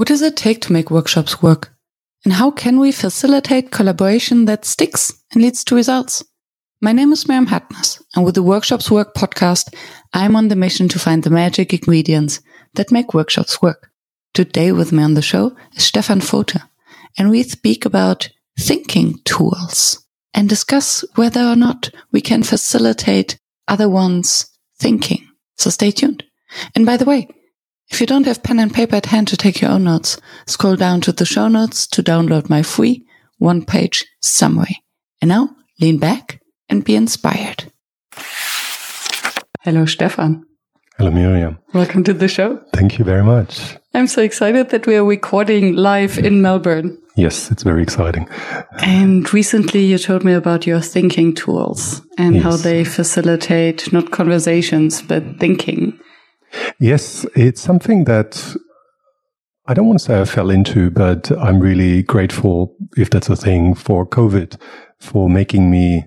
What does it take to make workshops work? And how can we facilitate collaboration that sticks and leads to results? My name is Miriam Hadnes, and with the Workshops Work podcast, I'm on the mission to find the magic ingredients that make workshops work. Today with me on the show is Stefan Fothe, and we speak about thinking tools and discuss whether or not we can facilitate other one's thinking. So stay tuned. And by the way, if you don't have pen and paper at hand to take your own notes, scroll down to the show notes to download my free one page summary. And now lean back and be inspired. Hello, Stefan. Hello, Miriam. Welcome to the show. Thank you very much. I'm so excited that we are recording live in Melbourne. Yes, it's very exciting. And recently you told me about your thinking tools and yes. how they facilitate not conversations, but thinking. Yes, it's something that I don't want to say I fell into, but I'm really grateful, if that's a thing, for COVID, for making me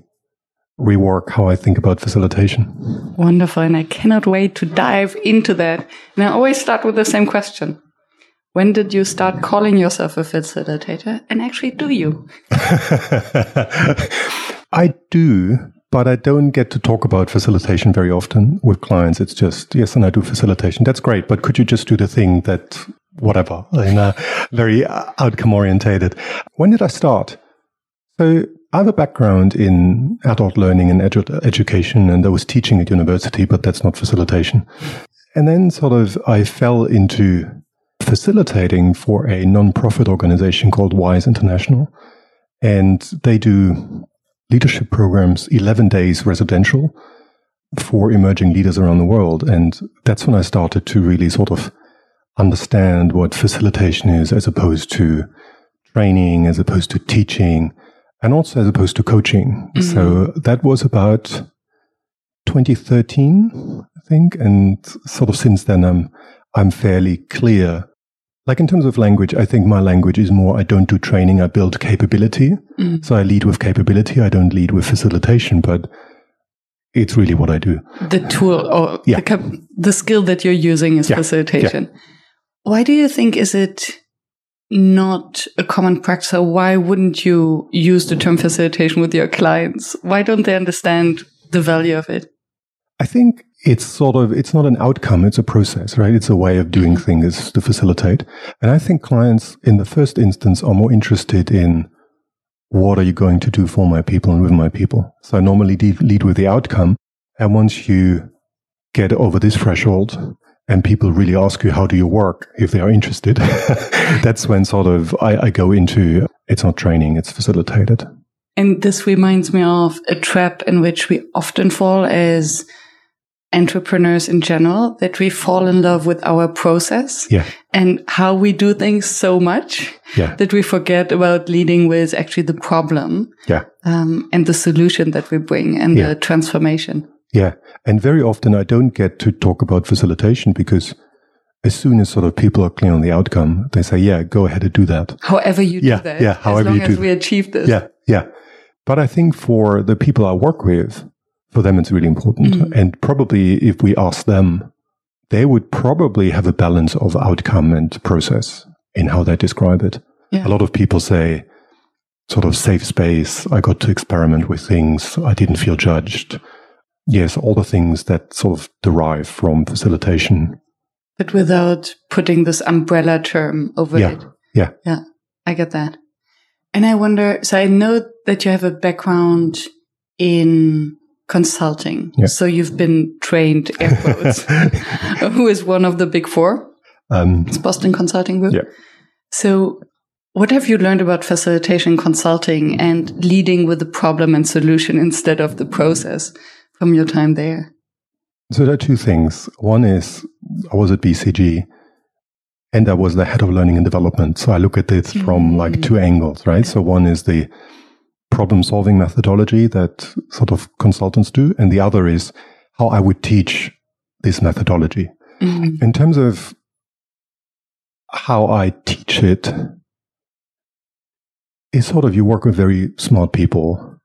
rework how I think about facilitation. Wonderful. And I cannot wait to dive into that. And I always start with the same question. When did you start calling yourself a facilitator? And actually, do you? I do, but I don't get to talk about facilitation very often with clients. It's just, yes, and I do facilitation. That's great. But could you just do the thing that, whatever, in a very uh, outcome orientated? When did I start? So I have a background in adult learning and edu- education, and I was teaching at university, but that's not facilitation. And then sort of I fell into facilitating for a non-profit organization called WYSE International. And they do leadership programs, 11 days residential for emerging leaders around the world. And that's when I started to really sort of understand what facilitation is as opposed to training, as opposed to teaching, and also as opposed to coaching. Mm-hmm. So that was about 2013, I think. And sort of since then, I'm, I'm fairly clear like in terms of language, I think my language is more I don't do training, I build capability. Mm. So I lead with capability, I don't lead with facilitation, but it's really what I do. The tool or yeah. the, the skill that you're using is yeah. facilitation. Yeah. Why do you think is it not a common practice? Or why wouldn't you use the term facilitation with your clients? Why don't they understand the value of it? I think it's sort of it's not an outcome it's a process right? It's a way of doing things to facilitate. And i think clients in the first instance are more interested in what are you going to do for my people and with my people? So i normally lead with the outcome. And once you get over this threshold and people really ask you how do you work? if they are interested that's when sort of I, I go into it's not training it's facilitated. And this reminds me of a trap in which we often fall as entrepreneurs in general that we fall in love with our process yeah. and how we do things so much yeah. that we forget about leading with actually the problem yeah. um, and the solution that we bring and the transformation. Yeah. And very often I don't get to talk about facilitation because as soon as sort of people are clear on the outcome, they say, yeah, go ahead and do that. However you yeah, do that. Yeah. However as long you as do we achieve this. Yeah. Yeah. But I think for the people I work with, for them, it's really important. Mm. And probably if we ask them, they would probably have a balance of outcome and process in how they describe it. Yeah. A lot of people say, sort of safe space. I got to experiment with things. I didn't feel judged. Yes, all the things that sort of derive from facilitation. But without putting this umbrella term over yeah. it. Yeah. Yeah. I get that. And I wonder, so I know that you have a background in consulting. Yeah. So you've been trained, air quotes, who is one of the big four? Um, it's Boston Consulting Group. Yeah. So what have you learned about facilitation consulting and leading with the problem and solution instead of the process from your time there? So there are two things. One is I was at BCG and I was the head of learning and development. So I look at this from mm-hmm. like two angles, right? So one is the problem solving methodology that sort of consultants do. And the other is how I would teach this methodology. Mm-hmm. In terms of how I teach it, it, is sort of you work with very smart people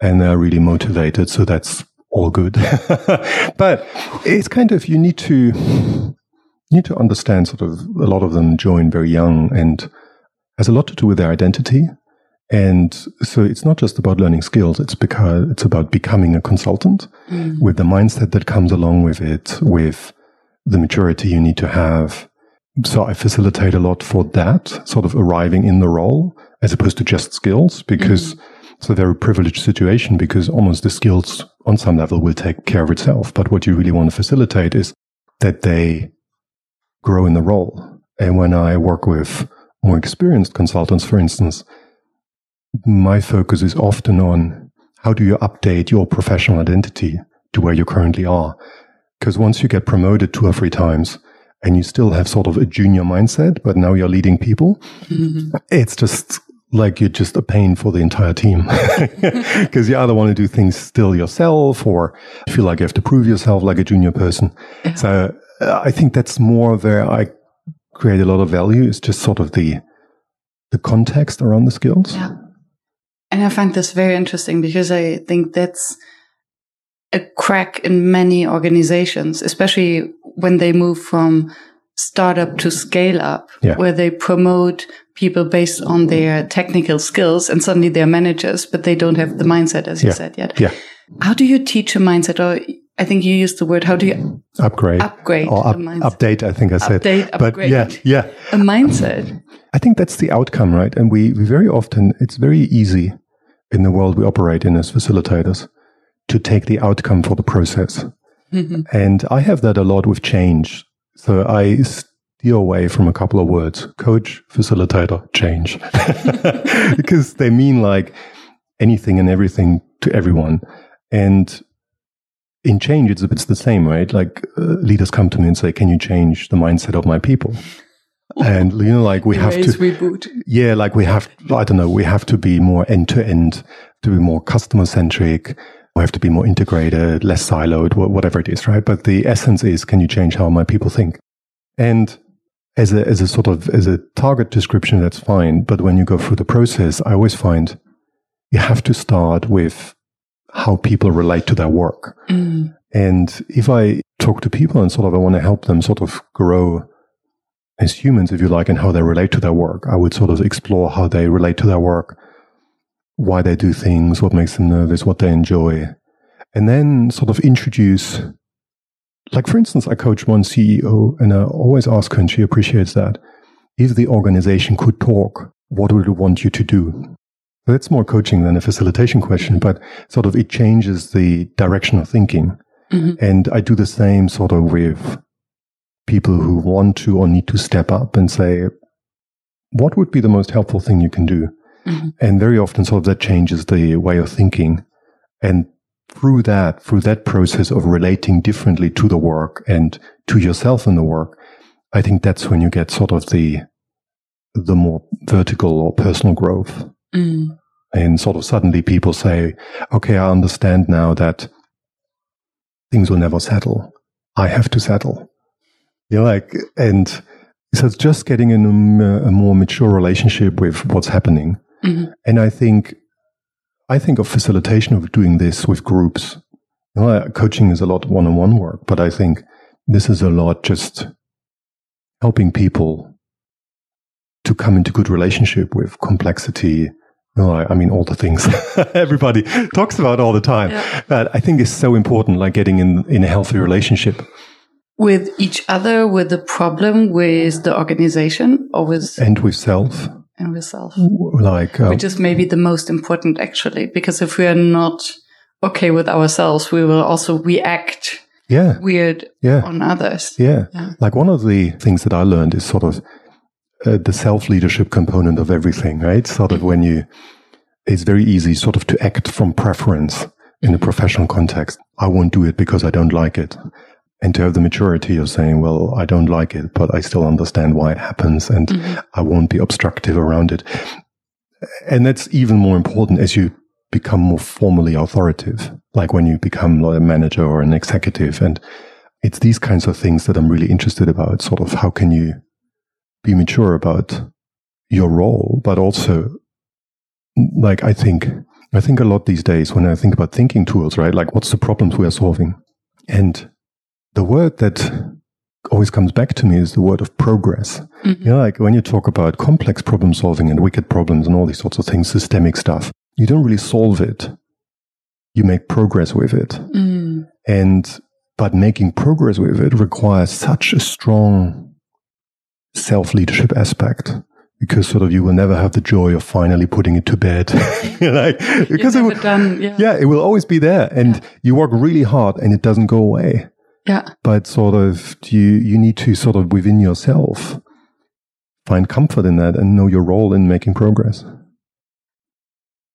and they're really motivated. So that's all good. but it's kind of, you need to, you need to understand sort of a lot of them join very young and has a lot to do with their identity. And so it's not just about learning skills. It's because it's about becoming a consultant mm. with the mindset that comes along with it, with the maturity you need to have. So I facilitate a lot for that sort of arriving in the role as opposed to just skills because mm. it's a very privileged situation because almost the skills on some level will take care of itself. But what you really want to facilitate is that they grow in the role. And when I work with more experienced consultants, for instance, my focus is often on how do you update your professional identity to where you currently are? Because once you get promoted two or three times and you still have sort of a junior mindset, but now you're leading people, mm-hmm. it's just like you're just a pain for the entire team because you either want to do things still yourself or feel like you have to prove yourself like a junior person. Yeah. So uh, I think that's more where I create a lot of value is just sort of the the context around the skills. Yeah. And I find this very interesting because I think that's a crack in many organizations, especially when they move from startup to scale up, yeah. where they promote people based on their technical skills and suddenly they're managers, but they don't have the mindset, as you said yet. Yeah. How do you teach a mindset or I think you used the word, how do you upgrade? Upgrade. Or up, update, I think I said. Update, but upgrade. yeah, yeah. A mindset. I think that's the outcome, right? And we, we very often, it's very easy in the world we operate in as facilitators to take the outcome for the process. Mm-hmm. And I have that a lot with change. So I steer away from a couple of words coach, facilitator, change. because they mean like anything and everything to everyone. And in change, it's, it's the same, right? Like uh, leaders come to me and say, can you change the mindset of my people? And you know, like we have to reboot. Yeah, like we have. I don't know. We have to be more end to end, to be more customer centric. We have to be more integrated, less siloed, whatever it is, right? But the essence is, can you change how my people think? And as a as a sort of as a target description, that's fine. But when you go through the process, I always find you have to start with how people relate to their work. Mm. And if I talk to people and sort of I want to help them sort of grow as humans, if you like, and how they relate to their work, I would sort of explore how they relate to their work, why they do things, what makes them nervous, what they enjoy, and then sort of introduce. Like, for instance, I coach one CEO and I always ask her, and she appreciates that. If the organization could talk, what would it want you to do? That's more coaching than a facilitation question, but sort of it changes the direction of thinking. Mm-hmm. And I do the same sort of with people who want to or need to step up and say, what would be the most helpful thing you can do? Mm-hmm. And very often, sort of that changes the way of thinking. And through that, through that process of relating differently to the work and to yourself in the work, I think that's when you get sort of the, the more vertical or personal growth. Mm. And sort of suddenly people say, okay, I understand now that things will never settle. I have to settle. You know, like, and so it's just getting in a, a more mature relationship with what's happening. Mm-hmm. And I think, I think of facilitation of doing this with groups. You know, coaching is a lot one-on-one work, but I think this is a lot just helping people to come into good relationship with complexity, no, I, I, mean all the things everybody talks about all the time. Yeah. But I think it's so important, like getting in in a healthy relationship with each other, with the problem, with the organization, or with and with self and with self. Like um, which is maybe the most important, actually, because if we are not okay with ourselves, we will also react. Yeah. Weird yeah. on others. Yeah. yeah. Like one of the things that I learned is sort of uh, the self leadership component of everything, right? Sort of when you, it's very easy sort of to act from preference in a professional context. I won't do it because I don't like it. And to have the maturity of saying, well, I don't like it, but I still understand why it happens and mm-hmm. I won't be obstructive around it. And that's even more important as you become more formally authoritative, like when you become a manager or an executive. And it's these kinds of things that I'm really interested about. Sort of how can you be mature about your role, but also like I think I think a lot these days when I think about thinking tools, right? Like what's the problems we are solving? And the word that always comes back to me is the word of progress. Mm-hmm. You know, like when you talk about complex problem solving and wicked problems and all these sorts of things, systemic stuff, you don't really solve it. You make progress with it. Mm. And, but making progress with it requires such a strong self leadership aspect because sort of you will never have the joy of finally putting it to bed. like, because it will, done, yeah. yeah, it will always be there and you work really hard and it doesn't go away. Yeah. But sort of you, you need to sort of within yourself find comfort in that and know your role in making progress.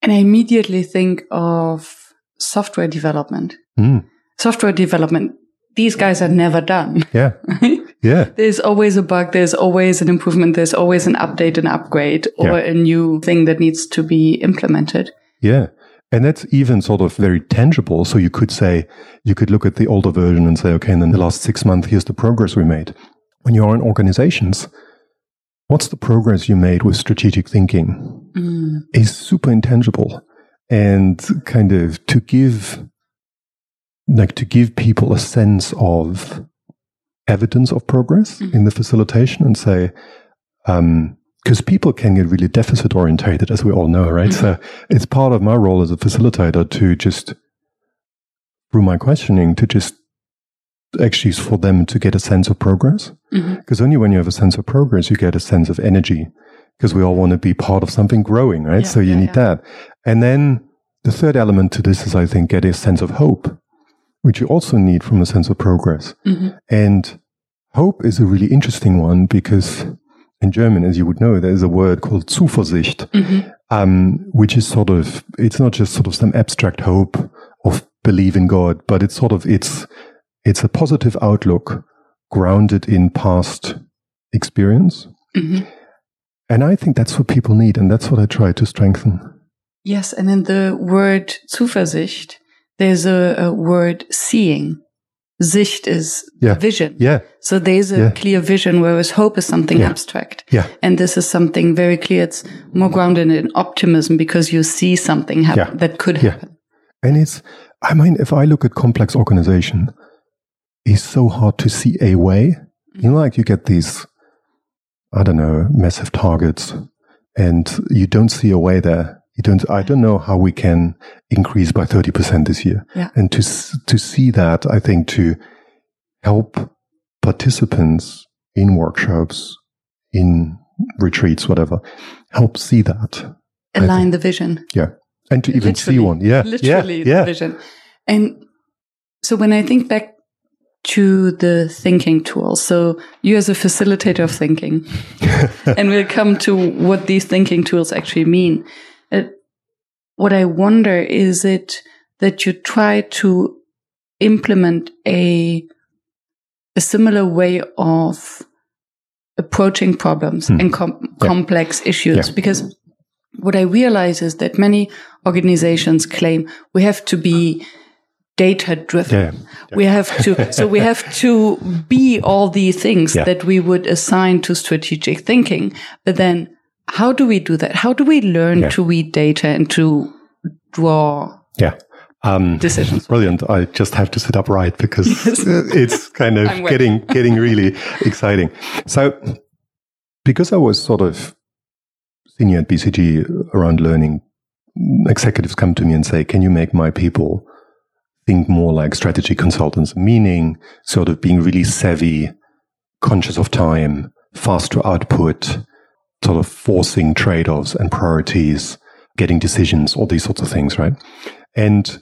And I immediately think of software development. Mm. Software development, these guys are never done. Yeah. Yeah. There's always a bug, there's always an improvement, there's always an update, an upgrade, or Yeah. a new thing that needs to be implemented. Yeah. And that's even sort of very tangible. So you could say, you could look at the older version and say, okay, and in the last six months, here's the progress we made. When you're in organizations, what's the progress you made with strategic thinking Mm. is super intangible. And kind of to give, like to give people a sense of evidence of progress Mhm. in the facilitation and say, um, because people can get really deficit orientated, as we all know, right? So it's part of my role as a facilitator to just, through my questioning, to just actually for them to get a sense of progress. Because only when you have a sense of progress, you get a sense of energy. Because we all want to be part of something growing, right? Yeah, so you yeah, need yeah. that. And then the third element to this is, I think, get a sense of hope, which you also need from a sense of progress. Mhm. And hope is a really interesting one because in German, as you would know, there's a word called Zuversicht, Mhm. um, which is sort of, it's not just sort of some abstract hope of believe in God, but it's sort of, it's, it's a positive outlook grounded in past experience. Mhm. And I think that's what people need. And that's what I try to strengthen. Yes, and in the word Zuversicht, there's a, a word seeing. Sicht is Yeah. vision. Yeah. So there's a Yeah. clear vision, whereas hope is something Yeah. abstract. Yeah. And this is something very clear. It's more grounded in optimism because you see something happen that could happen. And it's, I mean, if I look at complex organization, it's so hard to see a way. You know, like you get these, I don't know, massive targets and you don't see a way there. You don't, I don't know how we can increase by 30% this year. Yeah. And to, to see that, I think to help participants in workshops, in retreats, whatever, help see that. Align the vision. Yeah. And to even see one. Yeah. Literally yeah. the yeah. vision. And so when I think back to the thinking tools, so you as a facilitator of thinking, and we'll come to what these thinking tools actually mean. Uh, what I wonder is it that you try to implement a a similar way of approaching problems Hmm. and com- Yeah. complex issues Yeah. because what I realize is that many organizations claim we have to be data driven. Yeah. We have to, so we have to be all the things that we would assign to strategic thinking. But then how do we do that? How do we learn Yeah. to read data and to draw Yeah. Um, decisions? Brilliant. I just have to sit upright because Yes. it's kind of getting getting really exciting. So, because I was sort of senior at BCG around learning, executives come to me and say, "Can you make my people think more like strategy consultants?" Meaning, sort of being really savvy, conscious of time, fast to output, sort of forcing trade-offs and priorities, getting decisions, all these sorts of things, right? And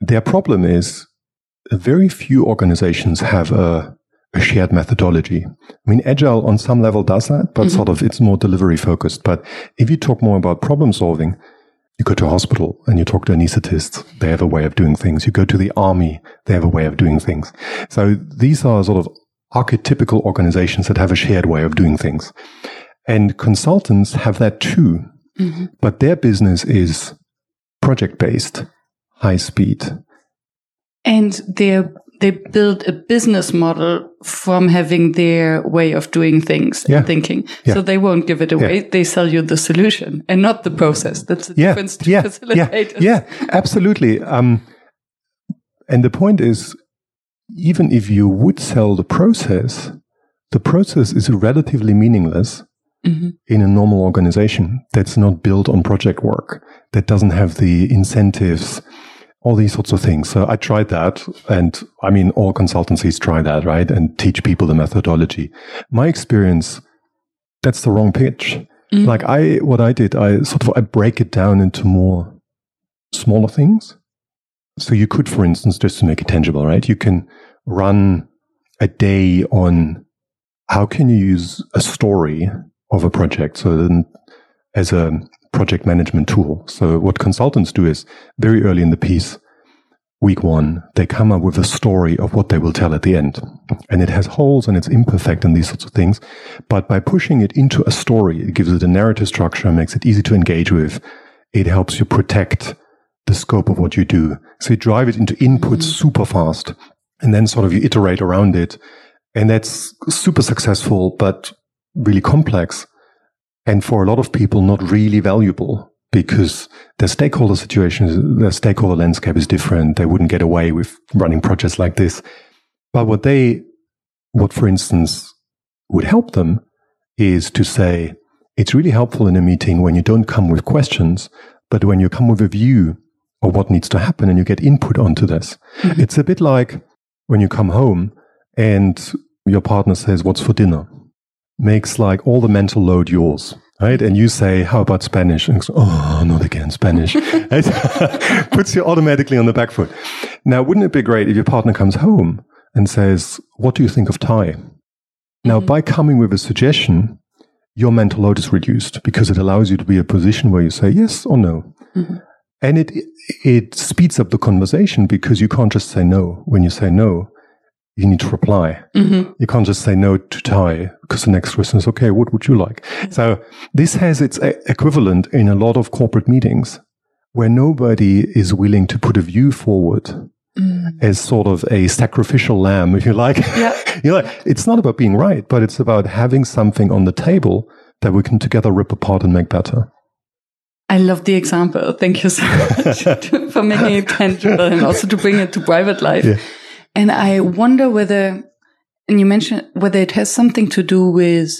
their problem is very few organizations have a, a shared methodology. I mean, Agile on some level does that, but Mhm. sort of it's more delivery focused. But if you talk more about problem solving, you go to a hospital and you talk to anesthetists, they have a way of doing things. You go to the army, they have a way of doing things. So these are sort of archetypical organizations that have a shared way of doing things. And consultants have that too, Mhm. but their business is project based, high speed. And they they build a business model from having their way of doing things Yeah. and thinking. Yeah. So they won't give it away. They sell you the solution and not the process. That's the Yeah, difference to yeah, facilitators. Yeah, yeah, absolutely. Um, and the point is, even if you would sell the process, the process is relatively meaningless Mhm. in a normal organization that's not built on project work, that doesn't have the incentives, all these sorts of things. So I tried that. And I mean, all consultancies try that, right? And teach people the methodology. My experience, that's the wrong pitch. Mhm. Like I, what I did, I sort of, I break it down into more smaller things. So you could, for instance, just to make it tangible, right? You can run a day on how can you use a story of a project. So then as a project management tool. So what consultants do is very early in the piece, week one, they come up with a story of what they will tell at the end. And it has holes and it's imperfect and these sorts of things. But by pushing it into a story, it gives it a narrative structure, makes it easy to engage with. It helps you protect the scope of what you do. So you drive it into inputs mm. super fast and then sort of you iterate around it. And that's super successful, but really complex. And for a lot of people, not really valuable because their stakeholder situation, is- their stakeholder landscape is different. They wouldn't get away with running projects like this. But what they, what for instance would help them is to say, it's really helpful in a meeting when you don't come with questions, but when you come with a view of what needs to happen and you get input onto this. Mm-hmm. It's a bit like when you come home and your partner says, What's for dinner? Makes like all the mental load yours, right? And you say, How about Spanish? And it's, oh, not again, Spanish. It puts you automatically on the back foot. Now, wouldn't it be great if your partner comes home and says, What do you think of Thai? Now, mm-hmm. by coming with a suggestion, your mental load is reduced because it allows you to be in a position where you say yes or no. Mm-hmm. And it it speeds up the conversation because you can't just say no. When you say no, you need to reply. Mhm. You can't just say no to Thai because the next question is, okay, what would you like? So this has its e- equivalent in a lot of corporate meetings where nobody is willing to put a view forward as sort of a sacrificial lamb, if you like. Yeah. you know, it's not about being right, but it's about having something on the table that we can together rip apart and make better. I love the example. Thank you so much for making it tangible and also to bring it to private life. Yeah. And I wonder whether, and you mentioned whether it has something to do with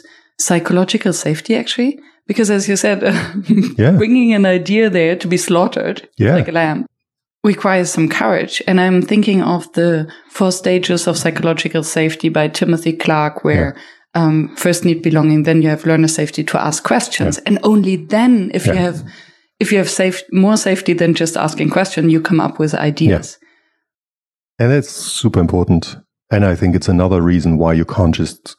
psychological safety, actually, because as you said, Yeah. bringing an idea there to be slaughtered Yeah. like a lamb requires some courage. And I'm thinking of the four stages of psychological safety by Timothy Clark, where um, first need belonging, then you have learner safety to ask questions, and only then, if you have if you have safe more safety than just asking question, you come up with ideas. And that's super important. And I think it's another reason why you can't just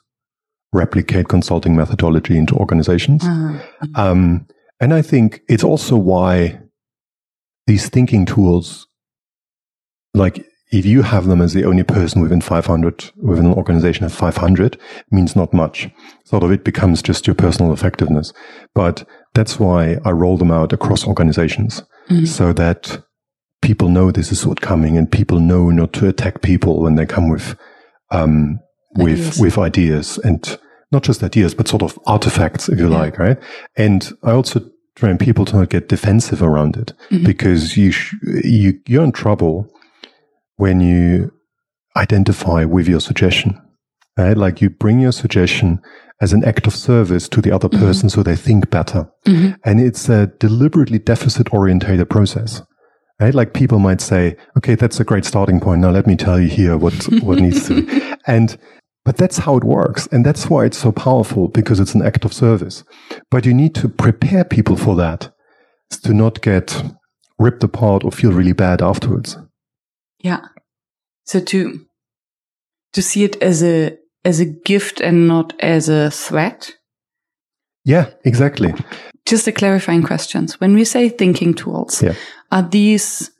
replicate consulting methodology into organizations. Ah, Um, and I think it's also why these thinking tools, like if you have them as the only person within 500, within an organization of 500, means not much. Sort of it becomes just your personal effectiveness. But that's why I roll them out across organizations so that people know this is what's coming and people know not to attack people when they come with, um, with, Ideas. with ideas and not just ideas, but sort of artifacts, if you Yeah. like, right? And I also train people to not get defensive around it mm-hmm. because you, sh- you, you're in trouble when you identify with your suggestion, right? Like you bring your suggestion as an act of service to the other mm-hmm. person so they think better. Mm-hmm. And it's a deliberately deficit orientated process. Right? Like people might say, okay, that's a great starting point. Now let me tell you here what, what needs to be. And, but that's how it works. And that's why it's so powerful because it's an act of service. But you need to prepare people for that to not get ripped apart or feel really bad afterwards. yeah. So to to see it as a as a gift and not as a threat. Yeah, exactly. Just a clarifying questions. When we say thinking tools, Yeah. Are these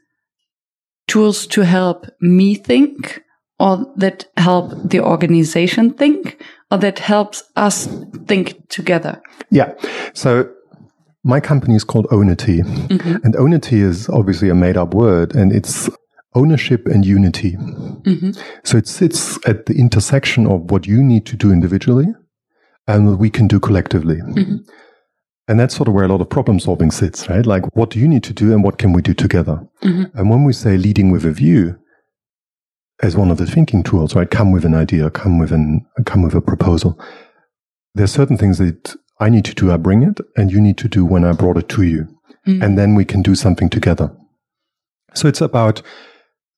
tools to help me think or that help the organization think or that helps us think together? Yeah. So my company is called Ownity. Mm-hmm. And Ownity is obviously a made up word and it's ownership and unity. Mm-hmm. So it sits at the intersection of what you need to do individually and what we can do collectively. Mm-hmm. And that's sort of where a lot of problem solving sits, right? Like, what do you need to do and what can we do together? And when we say leading with a view, as one of the thinking tools, right? Come with an idea, come with an, come with a proposal. There's certain things that I need to do. I bring it and you need to do when I brought it to you. Mm. And then we can do something together. So it's about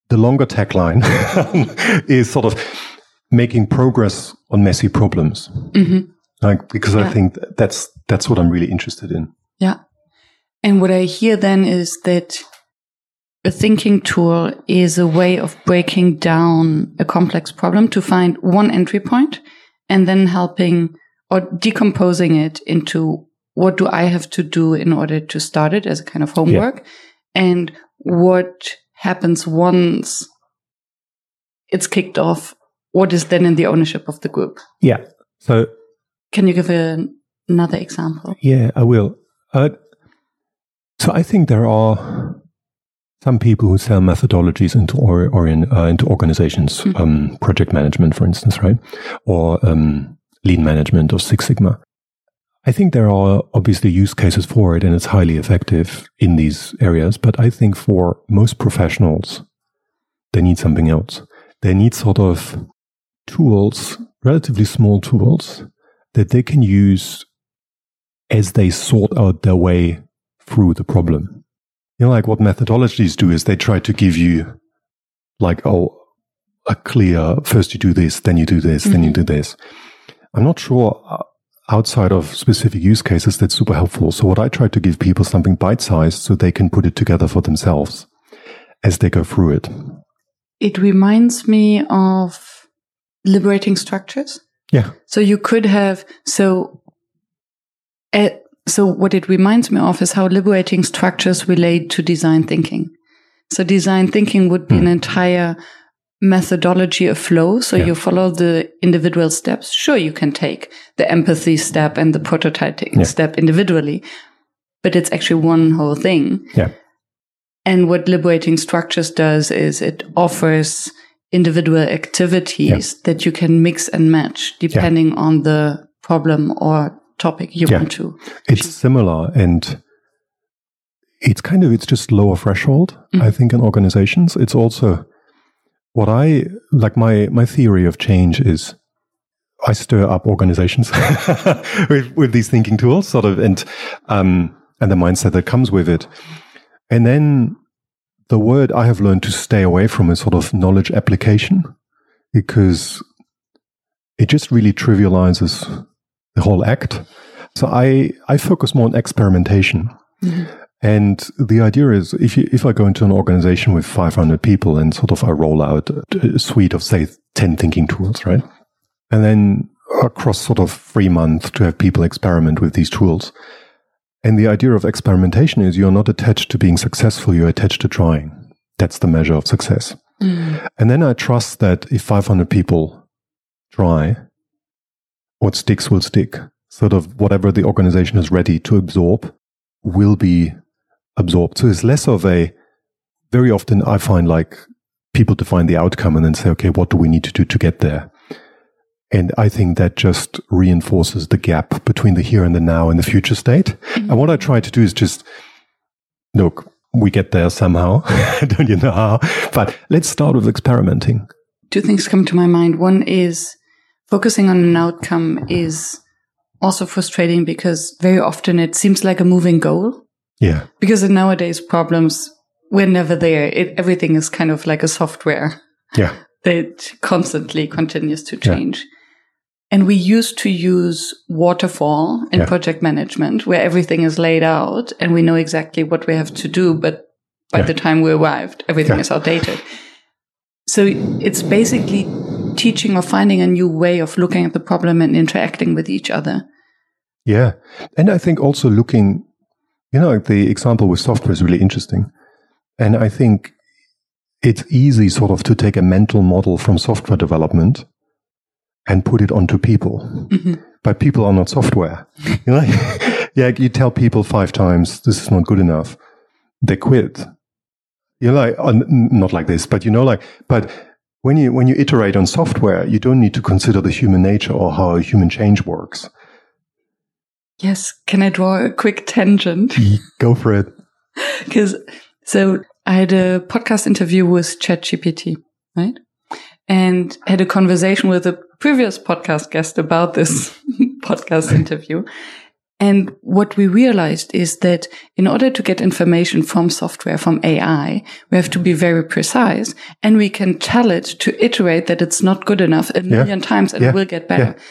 the longer tagline is sort of making progress on messy problems. Mm-hmm. Like, because yeah. I think that's, that's what I'm really interested in. Yeah. And what I hear then is that a thinking tool is a way of breaking down a complex problem to find one entry point and then helping or decomposing it into what do I have to do in order to start it as a kind of homework yeah. and what happens once it's kicked off what is then in the ownership of the group yeah so can you give another example yeah i will uh, so i think there are some people who sell methodologies into or, or in, uh, into organizations, mm-hmm. um, project management, for instance, right, or um, lean management or Six Sigma. I think there are obviously use cases for it, and it's highly effective in these areas. But I think for most professionals, they need something else. They need sort of tools, relatively small tools, that they can use as they sort out their way through the problem you know, like what methodologies do is they try to give you like, oh, a clear, first you do this, then you do this, mm-hmm. then you mm-hmm. do this. I'm not sure uh, outside of specific use cases that's super helpful. So what I try to give people something bite sized so they can put it together for themselves as they go through it. It reminds me of liberating structures. Yeah. So you could have, so at, so what it reminds me of is how liberating structures relate to design thinking. So design thinking would be mm. an hmm. entire methodology of flow. So yeah. you follow the individual steps. Sure, you can take the empathy step and the prototyping yeah. step individually, but it's actually one whole thing. Yeah. And what liberating structures does is it offers individual activities yeah. that you can mix and match depending on the problem or topic you yeah. want to. It's similar and it's kind of it's just lower threshold. Mm-hmm. I think in organizations, it's also what I like. My my theory of change is I stir up organizations with with these thinking tools, sort of, and um and the mindset that comes with it, and then the word I have learned to stay away from is sort of knowledge application because it just really trivializes the whole act. So I, I focus more on experimentation. Mm-hmm. And the idea is if you, if I go into an organization with 500 people and sort of I roll out a suite of say 10 thinking tools, right? And then across sort of three months to have people experiment with these tools. And the idea of experimentation is you're not attached to being successful, you're attached to trying. That's the measure of success. Mm. And then I trust that if 500 people try, what sticks will stick. Sort of whatever the organization is ready to absorb will be absorbed. So it's less of a, very often I find like people define the outcome and then say, okay, what do we need to do to get there? And I think that just reinforces the gap between the here and the now and the future state. Mm-hmm. And what I try to do is just, look, we get there somehow. Don't you know how? But let's start with experimenting. Two things come to my mind. One is focusing on an outcome is also frustrating because very often it seems like a moving goal. Yeah. Because in nowadays problems, we're never there. It, everything is kind of like a software. Yeah. That constantly continues to change. Yeah. And we used to use waterfall in yeah. project management where everything is laid out and we know exactly what we have to do. But by yeah. the time we arrived, everything is outdated. So it's basically teaching or finding a new way of looking at the problem and interacting with each other. Yeah. And I think also looking, you know, the example with software is really interesting. And I think it's easy sort of to take a mental model from software development and put it onto people. Mm-hmm. But people are not software. you know, yeah, you tell people five times this is not good enough, they quit. You know, like not like this, but you know, like, but when you when you iterate on software, you don't need to consider the human nature or how human change works. Yes, can I draw a quick tangent? Go for it. Because so I had a podcast interview with ChatGPT, right? and had a conversation with a previous podcast guest about this podcast interview. And what we realized is that in order to get information from software, from AI, we have to be very precise and we can tell it to iterate that it's not good enough a million yeah. times and yeah. it will get better. Yeah.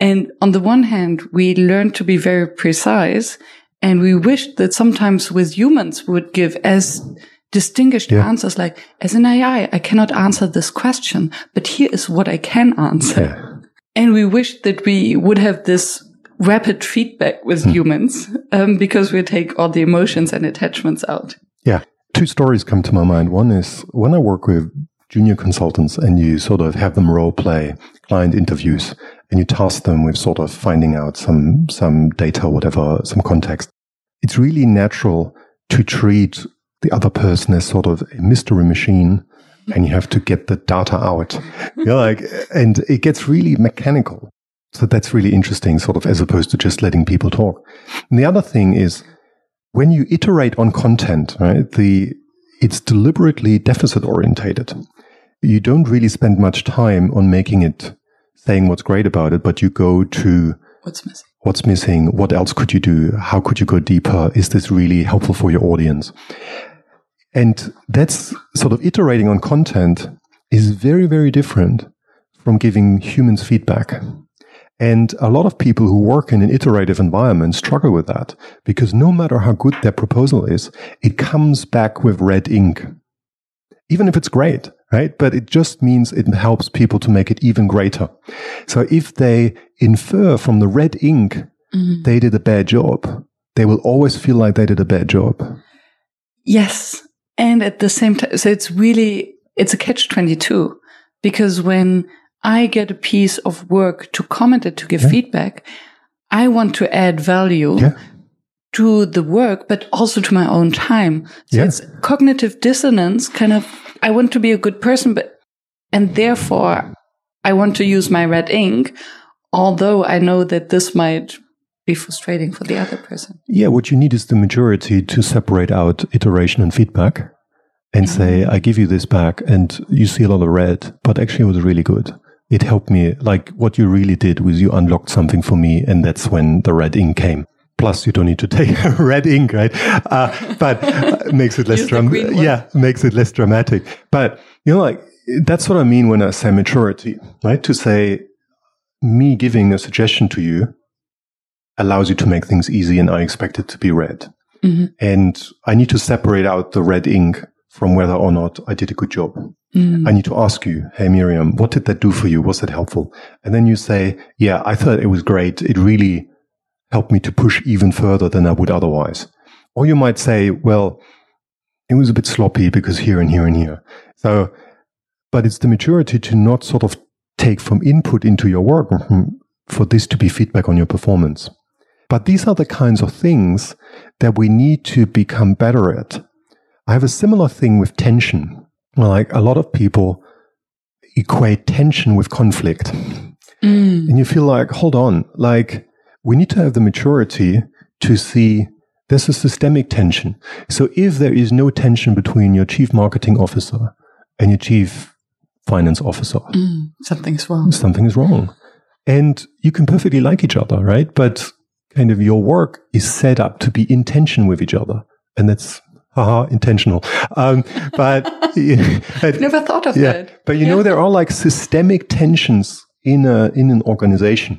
And on the one hand, we learn to be very precise and we wish that sometimes with humans would give as distinguished answers like, as an AI, I cannot answer this question, but here is what I can answer. And we wish that we would have this rapid feedback with hmm. humans um, because we take all the emotions and attachments out. Yeah. Two stories come to my mind. One is when I work with junior consultants and you sort of have them role play client interviews and you task them with sort of finding out some, some data, whatever, some context. It's really natural to treat the other person as sort of a mystery machine and you have to get the data out. you know, like, and it gets really mechanical. So that's really interesting, sort of, as opposed to just letting people talk. And the other thing is when you iterate on content, right, the, it's deliberately deficit orientated. You don't really spend much time on making it saying what's great about it, but you go to what's missing. What's missing? What else could you do? How could you go deeper? Is this really helpful for your audience? And that's sort of iterating on content is very, very different from giving humans feedback. And a lot of people who work in an iterative environment struggle with that because no matter how good their proposal is, it comes back with red ink. Even if it's great, right? But it just means it helps people to make it even greater. So if they infer from the red ink mm-hmm. they did a bad job, they will always feel like they did a bad job. Yes. And at the same time, so it's really, it's a catch 22 because when I get a piece of work to comment it, to give yeah. feedback, I want to add value yeah. To the work, but also to my own time. So yeah. it's cognitive dissonance kind of, I want to be a good person, but, and therefore I want to use my red ink, although I know that this might be frustrating for the other person. Yeah, what you need is the maturity to separate out iteration and feedback and mm-hmm. say, I give you this back and you see a lot of red, but actually it was really good it helped me. Like what you really did was you unlocked something for me, and that's when the red ink came. Plus, you don't need to take red ink, right? Uh, but uh, makes it less dramatic. Yeah, makes it less dramatic. But you know, like that's what I mean when I say maturity, right? To say me giving a suggestion to you allows you to make things easy, and I expect it to be red. Mm-hmm. And I need to separate out the red ink from whether or not I did a good job. Mm. I need to ask you, Hey, Miriam, what did that do for you? Was that helpful? And then you say, yeah, I thought it was great. It really helped me to push even further than I would otherwise. Or you might say, well, it was a bit sloppy because here and here and here. So, but it's the maturity to not sort of take from input into your work for this to be feedback on your performance. But these are the kinds of things that we need to become better at. I have a similar thing with tension like a lot of people equate tension with conflict. Mm. And you feel like, hold on, like we need to have the maturity to see there's a systemic tension. So if there is no tension between your chief marketing officer and your chief finance officer, mm, something's wrong. Something is wrong. And you can perfectly like each other, right? But kind of your work is set up to be in tension with each other. And that's haha, intentional. Um, but I've never thought of yeah, that. But you yeah. know, there are like systemic tensions in a in an organization,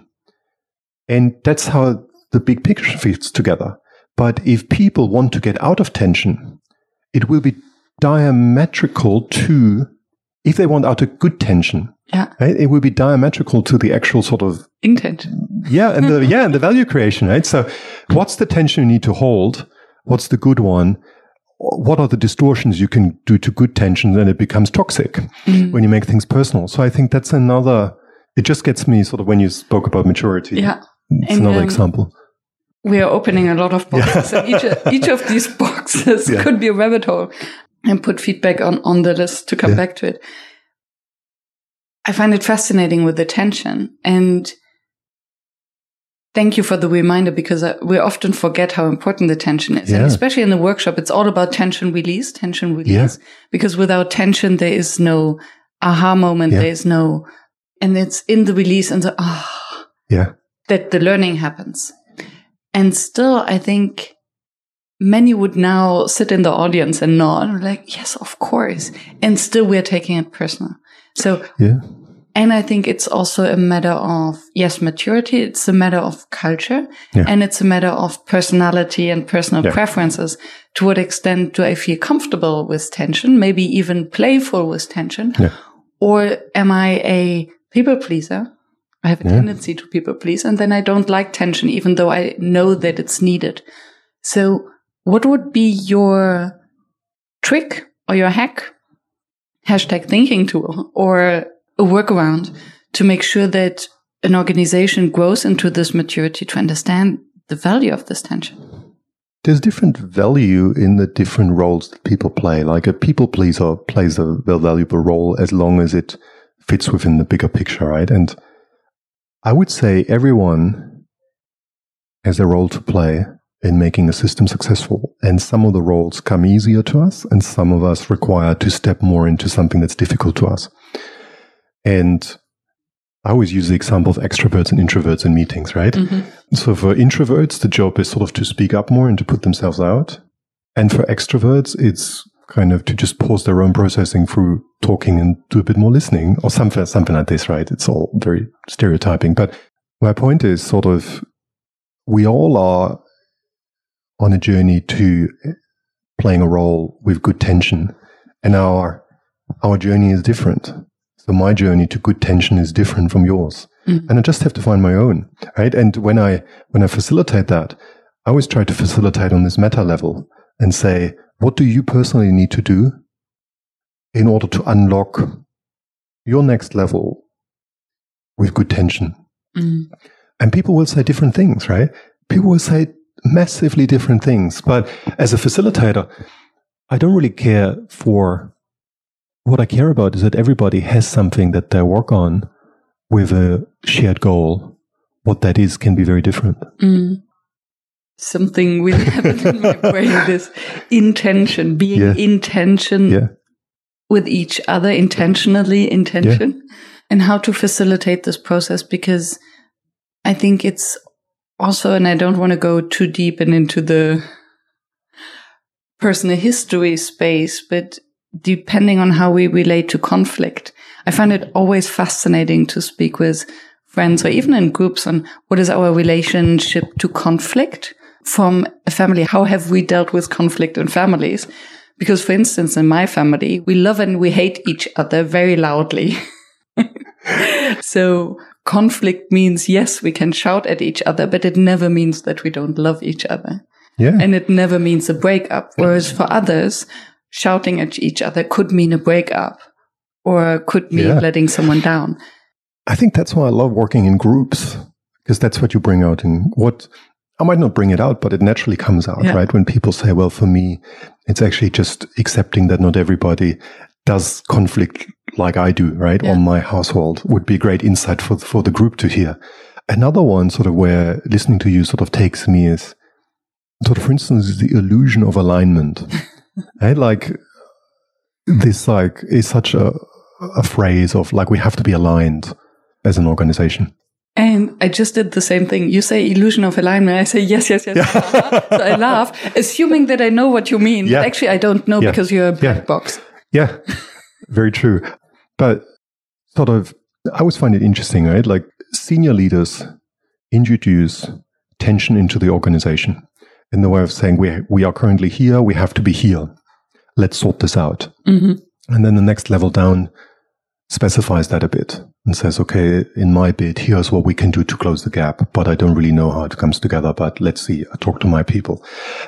and that's how the big picture fits together. But if people want to get out of tension, it will be diametrical to if they want out of good tension. Yeah. Right? It will be diametrical to the actual sort of intention. Yeah, and the yeah, and the value creation, right? So what's the tension you need to hold? What's the good one? what are the distortions you can do to good tension then it becomes toxic mm. when you make things personal so i think that's another it just gets me sort of when you spoke about maturity yeah it's and, another example we are opening a lot of boxes yeah. and each, of, each of these boxes yeah. could be a rabbit hole and put feedback on, on the list to come yeah. back to it i find it fascinating with the tension and Thank you for the reminder because uh, we often forget how important the tension is. Yeah. And especially in the workshop, it's all about tension release, tension release. Yeah. Because without tension, there is no aha moment. Yeah. There's no, and it's in the release and the, ah, yeah, that the learning happens. And still, I think many would now sit in the audience and nod like, yes, of course. And still we're taking it personal. So, yeah. And I think it's also a matter of, yes, maturity. It's a matter of culture yeah. and it's a matter of personality and personal yeah. preferences. To what extent do I feel comfortable with tension? Maybe even playful with tension. Yeah. Or am I a people pleaser? I have a tendency to people please and then I don't like tension, even though I know that it's needed. So what would be your trick or your hack, hashtag thinking tool, or a workaround to make sure that an organization grows into this maturity to understand the value of this tension? There's different value in the different roles that people play. Like a people pleaser plays a valuable role as long as it fits within the bigger picture, right? And I would say everyone has a role to play in making a system successful. And some of the roles come easier to us, and some of us require to step more into something that's difficult to us. And I always use the example of extroverts and introverts in meetings, right? Mm-hmm. So for introverts, the job is sort of to speak up more and to put themselves out. And for extroverts, it's kind of to just pause their own processing through talking and do a bit more listening or something, something like this, right? It's all very stereotyping. But my point is sort of we all are on a journey to playing a role with good tension. And our, our journey is different. So my journey to good tension is different from yours. Mm-hmm. And I just have to find my own, right? And when I, when I facilitate that, I always try to facilitate on this meta level and say, what do you personally need to do in order to unlock your next level with good tension? Mm-hmm. And people will say different things, right? People will say massively different things. But as a facilitator, I don't really care for what I care about is that everybody has something that they work on with a shared goal. What that is can be very different. Mm. Something really happened in my brain this intention, being yeah. intention yeah. with each other, intentionally intention, yeah. and how to facilitate this process because I think it's also, and I don't want to go too deep and into the personal history space, but depending on how we relate to conflict, I find it always fascinating to speak with friends or even in groups on what is our relationship to conflict from a family. How have we dealt with conflict in families? Because for instance, in my family, we love and we hate each other very loudly. so conflict means, yes, we can shout at each other, but it never means that we don't love each other. Yeah. And it never means a breakup. Whereas for others, shouting at each other could mean a breakup or could mean yeah. letting someone down. I think that's why I love working in groups because that's what you bring out in what I might not bring it out, but it naturally comes out, yeah. right? When people say, well, for me, it's actually just accepting that not everybody does conflict like I do, right? Yeah. On my household would be a great insight for, for the group to hear. Another one sort of where listening to you sort of takes me is sort of, for instance, the illusion of alignment. right? Like this, like is such a, a phrase of like, we have to be aligned as an organization. And I just did the same thing. You say illusion of alignment. I say yes, yes, yes. Yeah. so I laugh, assuming that I know what you mean. Yeah. But actually, I don't know yeah. because you're a black box. Yeah, very true. But sort of, I always find it interesting, right? Like senior leaders introduce tension into the organization in the way of saying, we, we are currently here, we have to be here. Let's sort this out. Mm-hmm. And then the next level down specifies that a bit and says, okay, in my bid, here's what we can do to close the gap, but I don't really know how it comes together, but let's see, I talk to my people.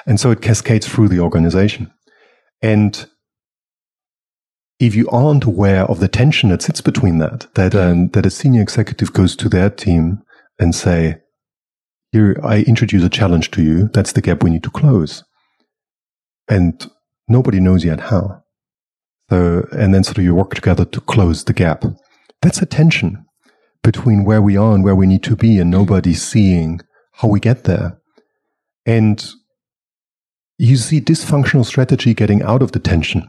And so it cascades through the organization. And if you aren't aware of the tension that sits between that, that, um, that a senior executive goes to their team and say, here, I introduce a challenge to you. That's the gap we need to close. And nobody knows yet how. So, and then sort of you work together to close the gap. That's a tension between where we are and where we need to be and nobody's seeing how we get there. And you see dysfunctional strategy getting out of the tension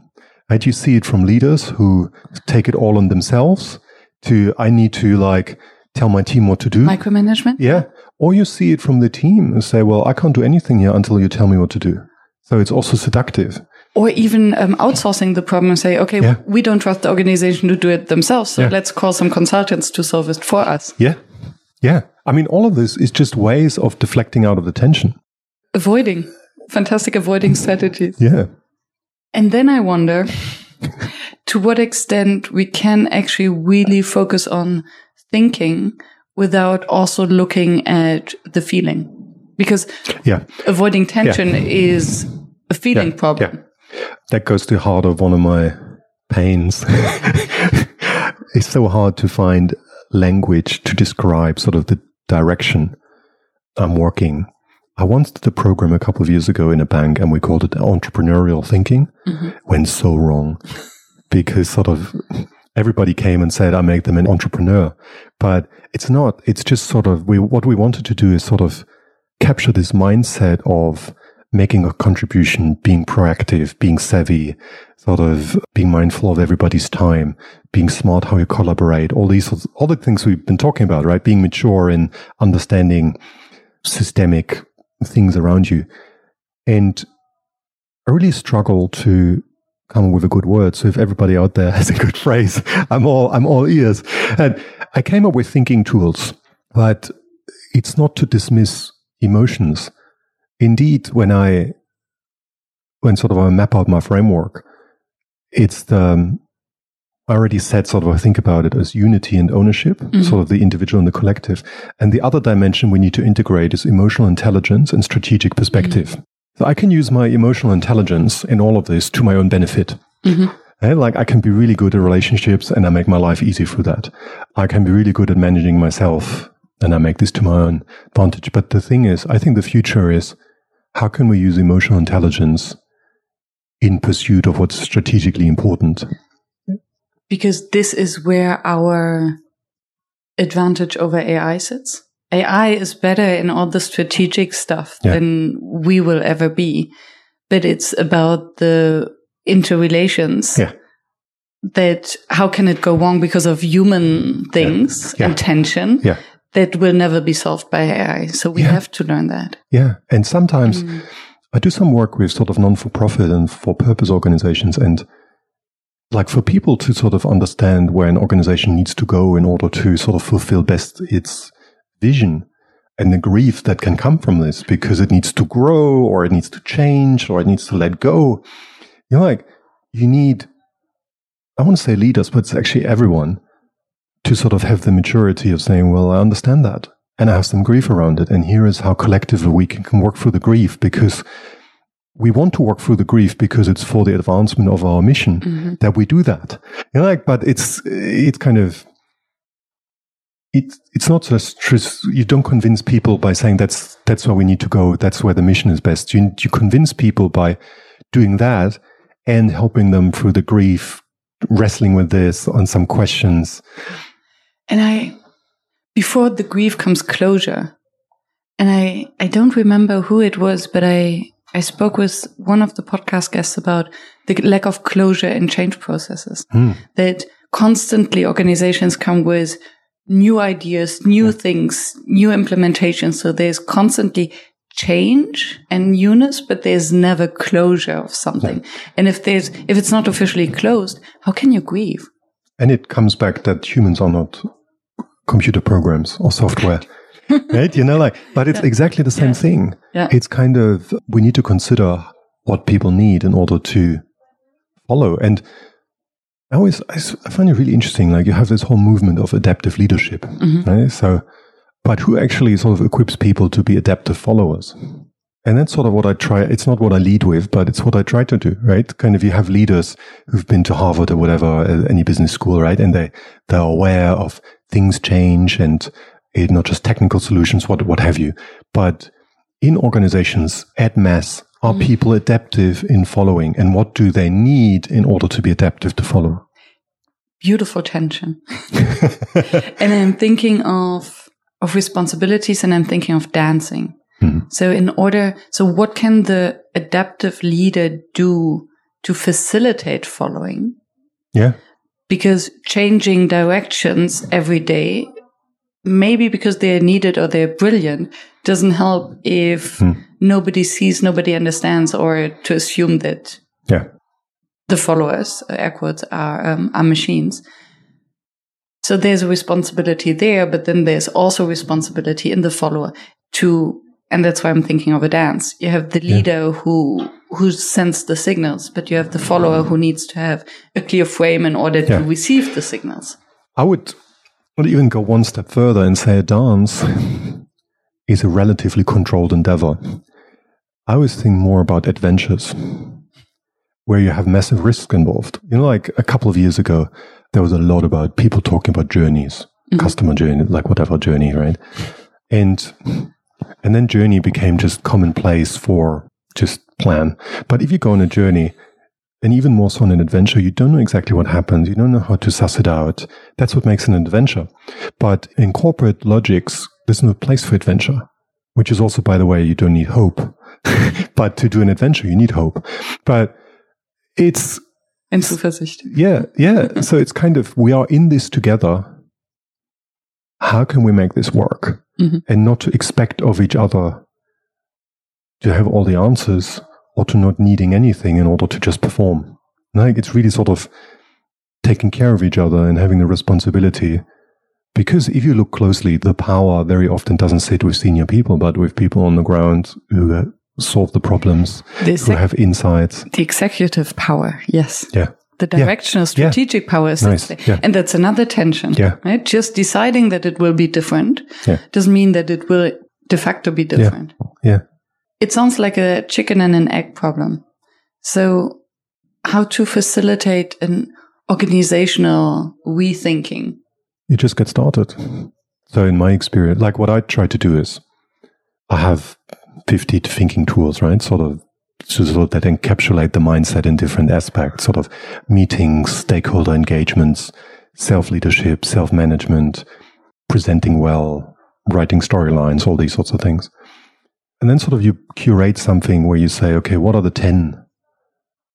And you see it from leaders who take it all on themselves to, I need to like tell my team what to do. Micromanagement? Yeah. Or you see it from the team and say, well, I can't do anything here until you tell me what to do. So it's also seductive. Or even um, outsourcing the problem and say, okay, Yeah. we don't trust the organization to do it themselves. So Yeah. let's call some consultants to solve it for us. Yeah. Yeah. I mean, all of this is just ways of deflecting out of the tension. Avoiding. Fantastic avoiding strategies. Yeah. And then I wonder to what extent we can actually really focus on thinking without also looking at the feeling. Because Yeah. avoiding tension is a feeling Yeah. problem. That goes to the heart of one of my pains. it's so hard to find language to describe sort of the direction I'm working. I once did a program a couple of years ago in a bank and we called it entrepreneurial thinking. Mm-hmm. Went so wrong because sort of everybody came and said, I make them an entrepreneur. But it's not. It's just sort of, we, what we wanted to do is sort of capture this mindset of making a contribution, being proactive, being savvy, sort of being mindful of everybody's time, being smart how you collaborate, all these sorts- all the things we've been talking about, right? Being mature in understanding systemic things around you. And I really struggle to come up with a good word. So if everybody out there has a good phrase, I'm all I'm all ears. And I came up with thinking tools, but it's not to dismiss emotions. Indeed, when I when sort of I map out my framework, it's the um, I already said sort of I think about it as unity and ownership, sort of the individual and the collective. And the other dimension we need to integrate is emotional intelligence and strategic perspective. So I can use my emotional intelligence in all of this to my own benefit. Eh, Like I can be really good at relationships and I make my life easy through that. I can be really good at managing myself and I make this to my own advantage. But the thing is, I think the future is how can we use emotional intelligence in pursuit of what's strategically important? Because this is where our advantage over AI sits. AI is better in all the strategic stuff Yeah. than we will ever be. But it's about the interrelations Yeah. that how can it go wrong because of human things Yeah. and tension Yeah. That will never be solved by AI. So we Yeah. have to learn that. Yeah. And sometimes mm. I do some work with sort of non for profit and for purpose organizations. And like for people to sort of understand where an organization needs to go in order to sort of fulfill best its vision and the grief that can come from this because it needs to grow or it needs to change or it needs to let go. You're like, you need, I want to say leaders, but it's actually everyone to sort of have the maturity of saying, well, I understand that and I have some grief around it. And here is how collectively we can, can work through the grief because we want to work through the grief because it's for the advancement of our mission mm-hmm. that we do that. You know, like, but it's, it's kind of, it, it's not just, just, you don't convince people by saying that's, that's where we need to go. That's where the mission is best. You, you convince people by doing that and helping them through the grief, wrestling with this on some questions. And I, before the grief comes closure, and I, I don't remember who it was, but I, I spoke with one of the podcast guests about the lack of closure in change processes. Hmm. That constantly organizations come with new ideas, new things, new implementations. So there's constantly change and newness, but there's never closure of something. And if there's, if it's not officially closed, how can you grieve? And it comes back that humans are not computer programs or software. right? You know, like, but it's exactly the same thing. Yeah. It's kind of, we need to consider what people need in order to follow. And I always, I, I find it really interesting. Like, you have this whole movement of adaptive leadership, mm-hmm. right? So, but who actually sort of equips people to be adaptive followers? And that's sort of what I try. It's not what I lead with, but it's what I try to do, right? Kind of you have leaders who've been to Harvard or whatever, uh, any business school, right? And they, they're aware of things change and it, not just technical solutions, what, what have you. But in organizations at mass, are people adaptive in following? And what do they need in order to be adaptive to follow? beautiful tension. and I'm thinking of of responsibilities and I'm thinking of dancing. So in order so what can the adaptive leader do to facilitate following. Yeah. Because changing directions every day, maybe because they're needed or they're brilliant, doesn't help if Hmm. nobody sees, nobody understands, or to assume that Yeah. the followers, air quotes, are um, are machines. So there's a responsibility there, but then there's also responsibility in the follower to, and that's why I'm thinking of a dance. You have the leader who who sends the signals, but you have the follower who needs to have a clear frame in order to receive the signals. I would, would even go one step further and say a dance is a relatively controlled endeavor. I always think more about adventures where you have massive risks involved. You know, like a couple of years ago, there was a lot about people talking about journeys, mm-hmm. customer journey, like whatever journey, right? And and then journey became just commonplace for just plan. But if you go on a journey, and even more so on an adventure, you don't know exactly what happens. You don't know how to suss it out. That's what makes an adventure. But in corporate logics, there's no place for adventure, which is also, by the way, you don't need hope. but to do an adventure, you need hope. But it's, In Zuversicht. yeah, yeah. so it's kind of, we are in this together. How can we make this work? Mhm. And not to expect of each other to have all the answers or to not needing anything in order to just perform. Like it's really sort of taking care of each other and having the responsibility. Because if you look closely, the power very often doesn't sit with senior people, but with people on the ground who uh, solve the problems, The, who have insights. the executive power, yes. Yeah. The directional strategic power is Nice. Yeah. And that's another tension. Yeah. Right? Just deciding that it will be different Yeah. doesn't mean that it will de facto be different. Yeah. It sounds like a chicken and an egg problem. So how to facilitate an organizational rethinking? You just get started. So in my experience, like what I try to do is I have 50 thinking tools, right? Sort of so sort of that encapsulate the mindset in different aspects, sort of meetings, stakeholder engagements, self-leadership, self-management, presenting well, writing storylines, all these sorts of things. And then sort of you curate something where you say, okay, what are the 10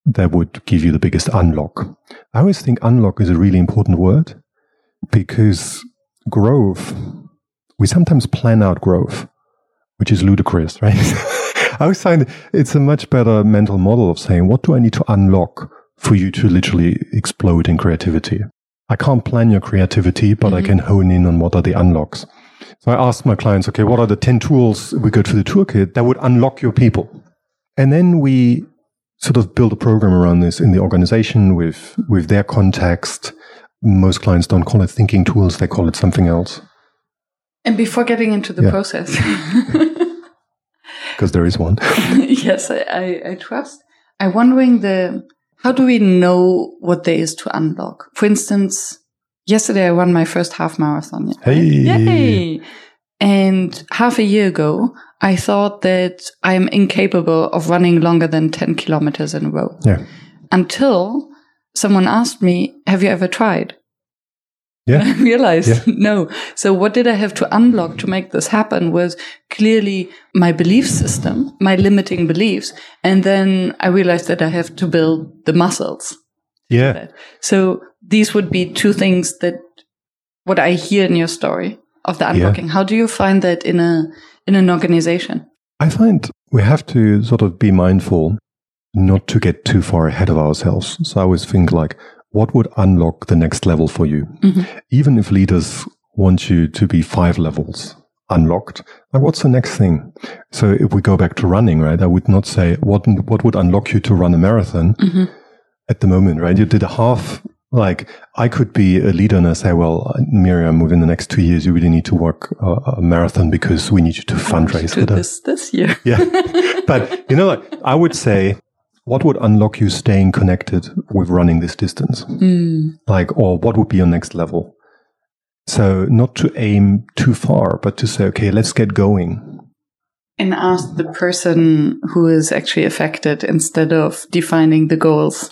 that would give you the biggest unlock? I always think unlock is a really important word because growth, we sometimes plan out growth, which is ludicrous, right? I always find it's a much better mental model of saying, what do I need to unlock for you to literally explode in creativity? I can't plan your creativity, but I mm-hmm. can hone in on what are the unlocks. So I ask my clients, okay, what are the 10 tools we go to the toolkit that would unlock your people? And then we sort of build a program around this in the organization with, with their context. Most clients don't call it thinking tools. They call it something else And before getting into the Yeah. process, because there is one. yes, I, I, I trust. I'm wondering the how do we know what there is to unlock? For instance, yesterday I won my first half marathon. right? Hey. Yay! And half a year ago, I thought that I'm incapable of running longer than 10 kilometers in a row Yeah. until someone asked me, have you ever tried? Yeah. I realized Yeah. no. So what did I have to unblock to make this happen was clearly my belief system, my limiting beliefs. And then I realized that I have to build the muscles. Yeah. So these would be two things that what I hear in your story of the unblocking. How do you find that in a, in an organization? I find we have to sort of be mindful not to get too far ahead of ourselves. So I always think like, what would unlock the next level for you? Mm-hmm. Even if leaders want you to be five levels unlocked, like what's the next thing? So if we go back to running, right, I would not say what, what would unlock you to run a marathon mm-hmm. at the moment, right? You did a half, like I could be a leader and I say, well, Miriam, within the next two years, you really need to work a, a marathon because we need you to fundraise Do for that. this this year. Yeah. but, you know, I would say, what would unlock you staying connected with running this distance? Like, or what would be your next level? So not to aim too far, but to say, okay, let's get going. and ask the person who is actually affected instead of defining the goals.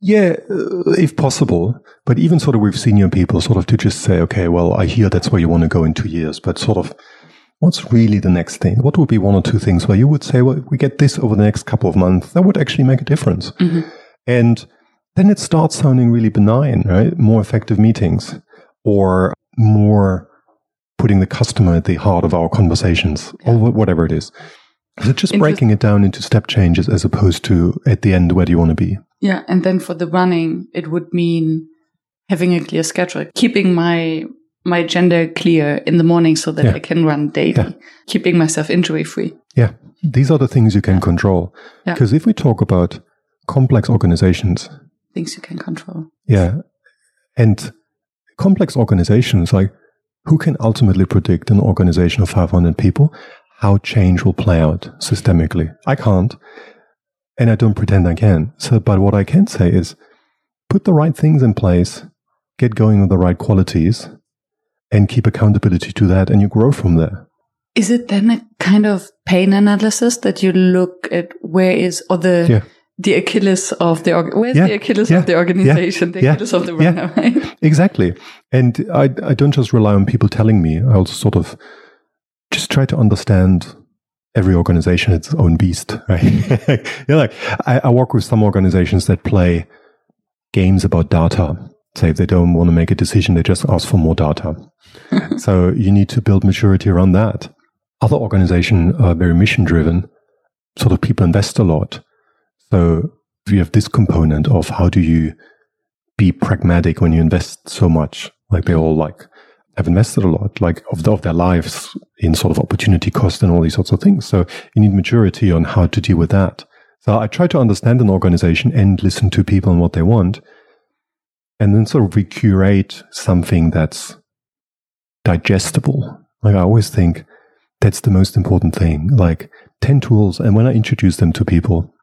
Yeah, uh, if possible. But even sort of with senior people, sort of to just say, okay, well, I hear that's where you want to go in two years, but sort of what's really the next thing? What would be one or two things where you would say, well, if we get this over the next couple of months, that would actually make a difference. Mm-hmm. And then it starts sounding really benign, right? More effective meetings or more putting the customer at the heart of our conversations yeah. or whatever it is. So just breaking it down into step changes as opposed to at the end, where do you want to be? Yeah. And then for the running, it would mean having a clear schedule, keeping my my agenda clear in the morning so that yeah. I can run daily, yeah. keeping myself injury free. Yeah. These are the things you can control. Because if we talk about complex organizations, things you can control. Yeah. And complex organizations, like who can ultimately predict an organization of 500 people, how change will play out systemically? I can't. And I don't pretend I can. So, but what I can say is put the right things in place, get going with the right qualities, and keep accountability to that, and you grow from there. Is it then a kind of pain analysis that you look at where is or the yeah. the Achilles of the where's yeah. the Achilles yeah. of the organization, the Achilles of the runner, right? Exactly. And I I don't just rely on people telling me. I also sort of just try to understand every organization its own beast, right? you like I, I work with some organizations that play games about data. Say if they don't want to make a decision, they just ask for more data. so you need to build maturity around that. Other organizations are very mission driven. Sort of people invest a lot. So you have this component of how do you be pragmatic when you invest so much? Like they all like have invested a lot, like of, the, of their lives in sort of opportunity cost and all these sorts of things. So you need maturity on how to deal with that. So I try to understand an organization and listen to people and what they want. And then sort of we curate something that's digestible. Like I always think that's the most important thing. Like 10 tools. And when I introduce them to people,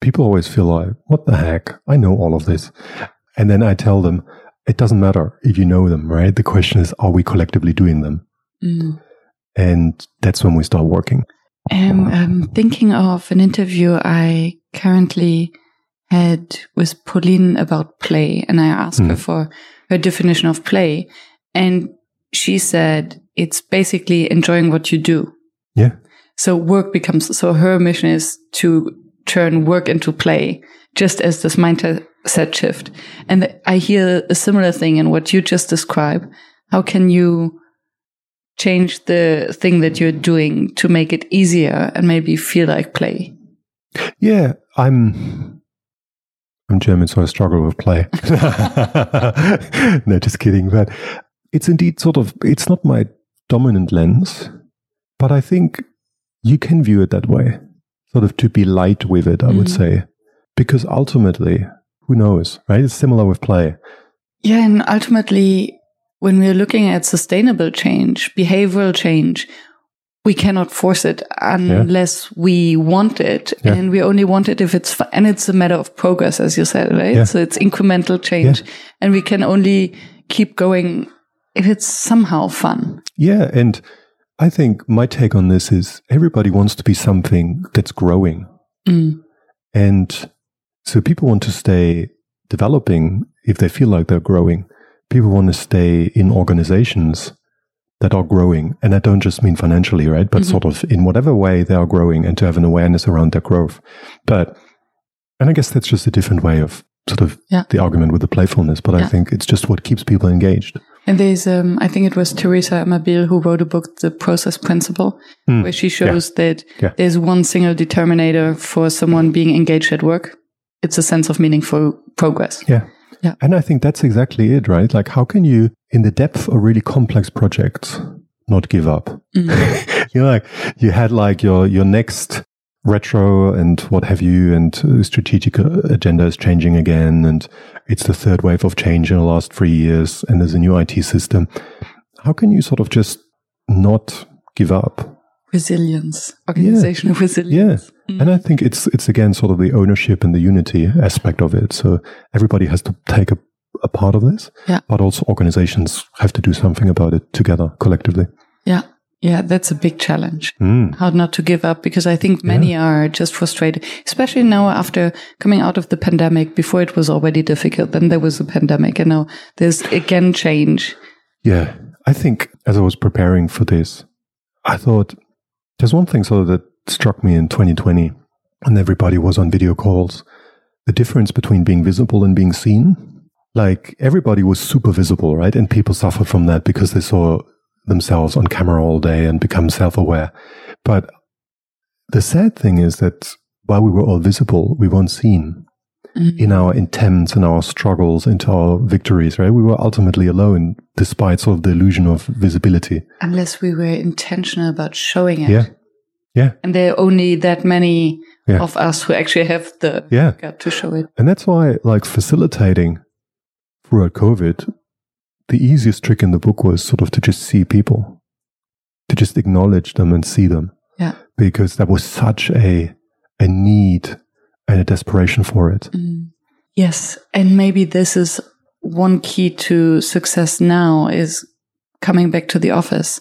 people always feel like, what the heck? I know all of this. And then I tell them, it doesn't matter if you know them, right? The question is, are we collectively doing them? Mm. And that's when we start working. I'm um, thinking of an interview I currently had with Pauline about play, and I asked mm. her for her definition of play. And she said it's basically enjoying what you do. Yeah. So work becomes, so her mission is to turn work into play, just as this mindset shift. And I hear a similar thing in what you just described. How can you change the thing that you're doing to make it easier and maybe feel like play? Yeah, I'm I'm German, so I struggle with play. no, just kidding. But it's indeed sort of, it's not my dominant lens, but I think you can view it that way. Sort of to be light with it, I mm. would say. Because ultimately, who knows, right? It's similar with play. Yeah, and ultimately, when we're looking at sustainable change, behavioral change, we cannot force it unless yeah. we want it. Yeah. And we only want it if it's, and it's a matter of progress, as you said, right? Yeah. So it's incremental change and we can only keep going if it's somehow fun. Yeah. And I think my take on this is everybody wants to be something that's growing. Mm. And so people want to stay developing if they feel like they're growing. People want to stay in organizations that are growing. And I don't just mean financially, right? But mm-hmm. sort of in whatever way they are growing and to have an awareness around their growth. But, and I guess that's just a different way of sort of yeah. the argument with the playfulness. But yeah. I think it's just what keeps people engaged. And there's, um, I think it was Teresa Amabile who wrote a book, The Progress Principle, mm. where she shows yeah. that there's one single determinator for someone being engaged at work. It's a sense of meaningful progress. Yeah. Yeah. And I think that's exactly it, right? Like, how can you, in the depth of really complex projects, not give up? Mm. you know, like you had like your, your next retro and what have you, and strategic agenda is changing again. And it's the third wave of change in the last three years. And there's a new IT system. How can you sort of just not give up? Resilience, organizational yeah. resilience. Yeah. And I think it's, it's again sort of the ownership and the unity aspect of it. So everybody has to take a, a part of this, yeah. but also organizations have to do something about it together collectively. Yeah. Yeah, that's a big challenge. Mm. How not to give up because I think many yeah. are just frustrated, especially now after coming out of the pandemic. Before it was already difficult, then there was a pandemic and now there's again change. Yeah. I think as I was preparing for this, I thought there's one thing so that struck me in 2020 and everybody was on video calls the difference between being visible and being seen. Like everybody was super visible, right? And people suffered from that because they saw themselves on camera all day and become self aware. But the sad thing is that while we were all visible, we weren't seen mm-hmm. in our intents and our struggles into our victories, right? We were ultimately alone despite sort of the illusion of visibility. Unless we were intentional about showing it. Yeah. Yeah. And there are only that many yeah. of us who actually have the yeah. gut to show it. And that's why, like, facilitating throughout COVID, the easiest trick in the book was sort of to just see people, to just acknowledge them and see them. Yeah. Because that was such a, a need and a desperation for it. Mm. Yes. And maybe this is one key to success now is coming back to the office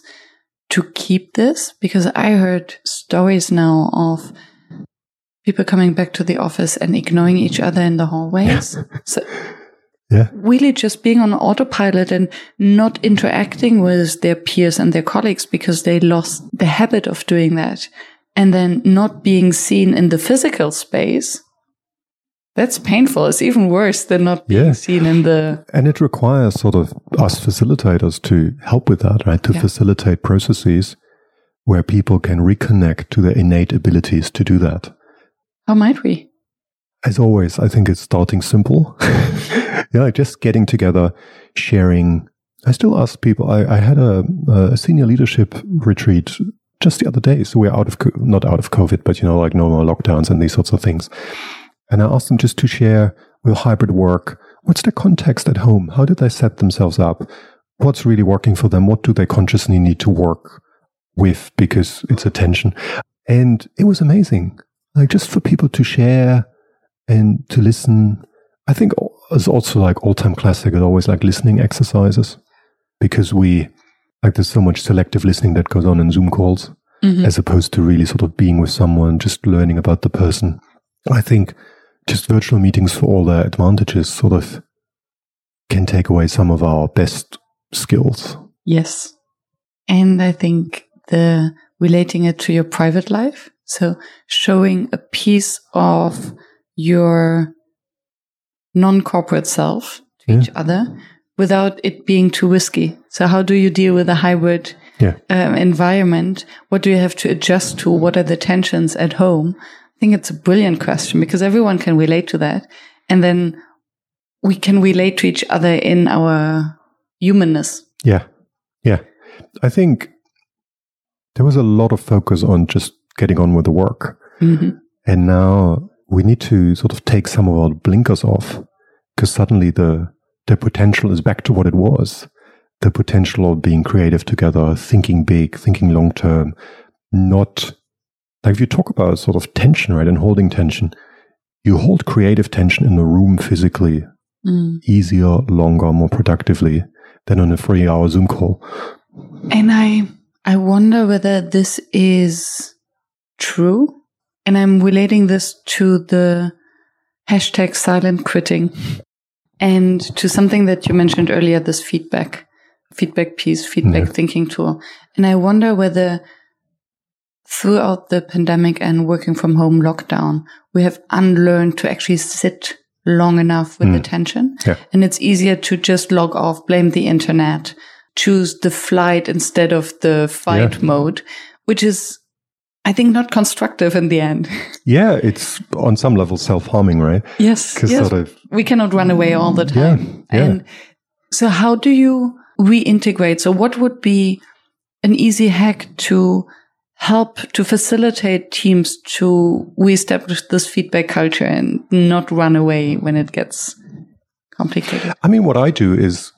to keep this because I heard stories now of people coming back to the office and ignoring each other in the hallways. Yeah. So yeah. really just being on autopilot and not interacting with their peers and their colleagues because they lost the habit of doing that and then not being seen in the physical space. That's painful. It's even worse than not being yeah. seen in the. And it requires sort of us facilitators to help with that, right? To yeah. facilitate processes where people can reconnect to their innate abilities to do that. How might we? As always, I think it's starting simple. yeah, just getting together, sharing. I still ask people. I, I had a, a senior leadership retreat just the other day. So we're out of, not out of COVID, but you know, like normal lockdowns and these sorts of things. And I asked them just to share with hybrid work. What's their context at home? How did they set themselves up? What's really working for them? What do they consciously need to work with because it's attention? And it was amazing. Like just for people to share and to listen. I think it's also like all time classic is always like listening exercises because we, like there's so much selective listening that goes on in Zoom calls mm-hmm. as opposed to really sort of being with someone, just learning about the person. I think just virtual meetings for all their advantages sort of can take away some of our best skills. Yes. And I think the relating it to your private life. So showing a piece of your non-corporate self to yeah. each other without it being too risky. So how do you deal with a hybrid yeah. um, environment? What do you have to adjust to? What are the tensions at home? I think it's a brilliant question because everyone can relate to that. And then we can relate to each other in our humanness. Yeah. Yeah. I think there was a lot of focus on just getting on with the work. Mm-hmm. And now we need to sort of take some of our blinkers off because suddenly the the potential is back to what it was. The potential of being creative together, thinking big, thinking long term, not like if you talk about sort of tension, right, and holding tension, you hold creative tension in the room physically mm. easier, longer, more productively than on a three hour Zoom call. And I I wonder whether this is true. And I'm relating this to the hashtag silent quitting and to something that you mentioned earlier, this feedback, feedback piece, feedback yeah. thinking tool. And I wonder whether throughout the pandemic and working from home lockdown, we have unlearned to actually sit long enough with mm. attention. Yeah. And it's easier to just log off, blame the internet, choose the flight instead of the fight yeah. mode, which is I think not constructive in the end. Yeah, it's on some level self harming, right? Yes. Because yes. sort of we cannot run away all the time. Yeah, yeah. And so how do you reintegrate? So what would be an easy hack to help to facilitate teams to reestablish this feedback culture and not run away when it gets complicated? I mean, what I do is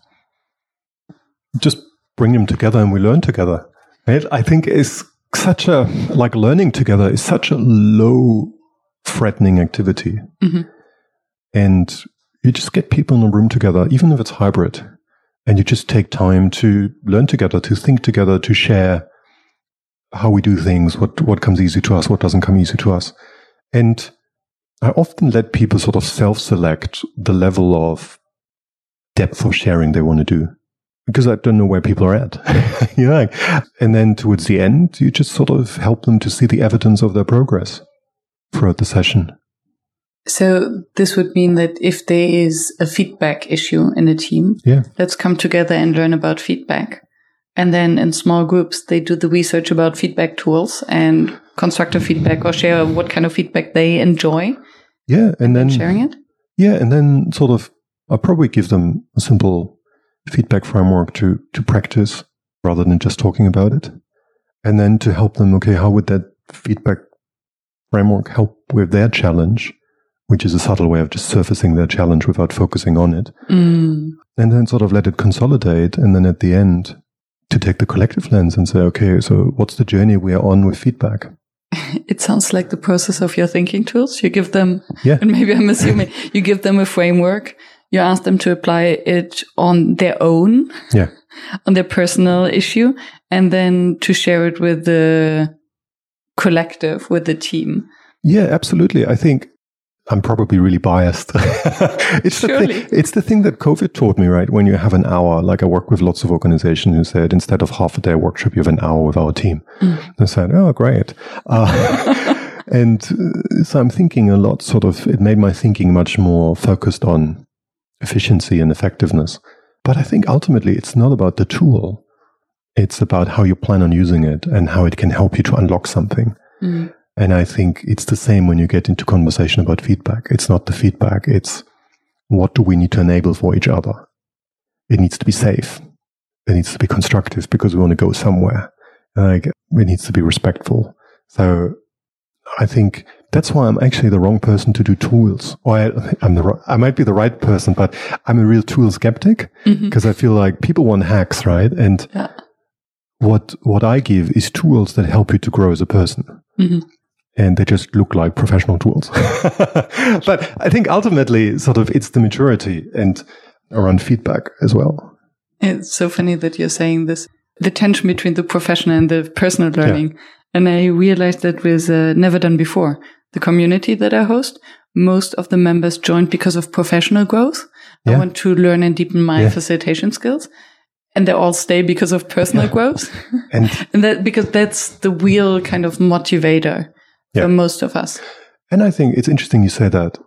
just bring them together and we learn together. Right? I think is such a like learning together is such a low threatening activity. Mm-hmm. And you just get people in a room together, even if it's hybrid, and you just take time to learn together, to think together, to share how we do things, what, what comes easy to us, what doesn't come easy to us. And I often let people sort of self select the level of depth of sharing they want to do because I don't know where people are at. you know, and then towards the end, you just sort of help them to see the evidence of their progress throughout the session. So this would mean that if there is a feedback issue in a team, Yeah. let's come together and learn about feedback. And then in small groups, they do the research about feedback tools and constructive feedback or share what kind of feedback they enjoy Yeah. And then, sharing it. yeah. And then sort of, I'll probably give them a simple feedback framework to, to practice rather than just talking about it. And then to help them, okay, how would that feedback framework help with their challenge, which is a subtle way of just surfacing their challenge without focusing on it. Mm. And then sort of let it consolidate. And then at the end, to take the collective lens and say, okay, so what's the journey we are on with feedback? It sounds like the process of your thinking tools. You give them, Yeah. and maybe I'm assuming you give them a framework. You ask them to apply it on their own, Yeah. on their personal issue, and then to share it with the collective, with the team. Yeah, absolutely. I think I'm probably really biased. it's the thing, it's the thing that COVID taught me, right? When you have an hour, like I work with lots of organizations who said instead of half a day workshop, you have an hour with our team. I said, oh, great. Uh, and uh, so I'm thinking a lot. Sort of, it made my thinking much more focused on efficiency and effectiveness. But I think ultimately, it's not about the tool. It's about how you plan on using it and how it can help you to unlock something. Mm. And I think it's the same when you get into conversation about feedback. It's not the feedback. It's what do we need to enable for each other? It needs to be safe. It needs to be constructive because we want to go somewhere. Like it needs to be respectful. So I think that's why I'm actually the wrong person to do tools. Or I, I'm the, I might be the right person, but I'm a real tool skeptic because I feel like people want hacks, right? And Yeah. what, what I give is tools that help you to grow as a person Mhm. And they just look like professional tools. but I think ultimately, sort of, it's the maturity and around feedback as well. It's so funny that you're saying this. The tension between the professional and the personal learning. And I realized that was uh, Never Done Before, the community that I host, most of the members joined because of professional growth. I want to learn and deepen my Yeah. facilitation skills. And they all stay because of personal growth. And and that because that's the real kind of motivator Yeah. for most of us. and I think it's interesting you say that.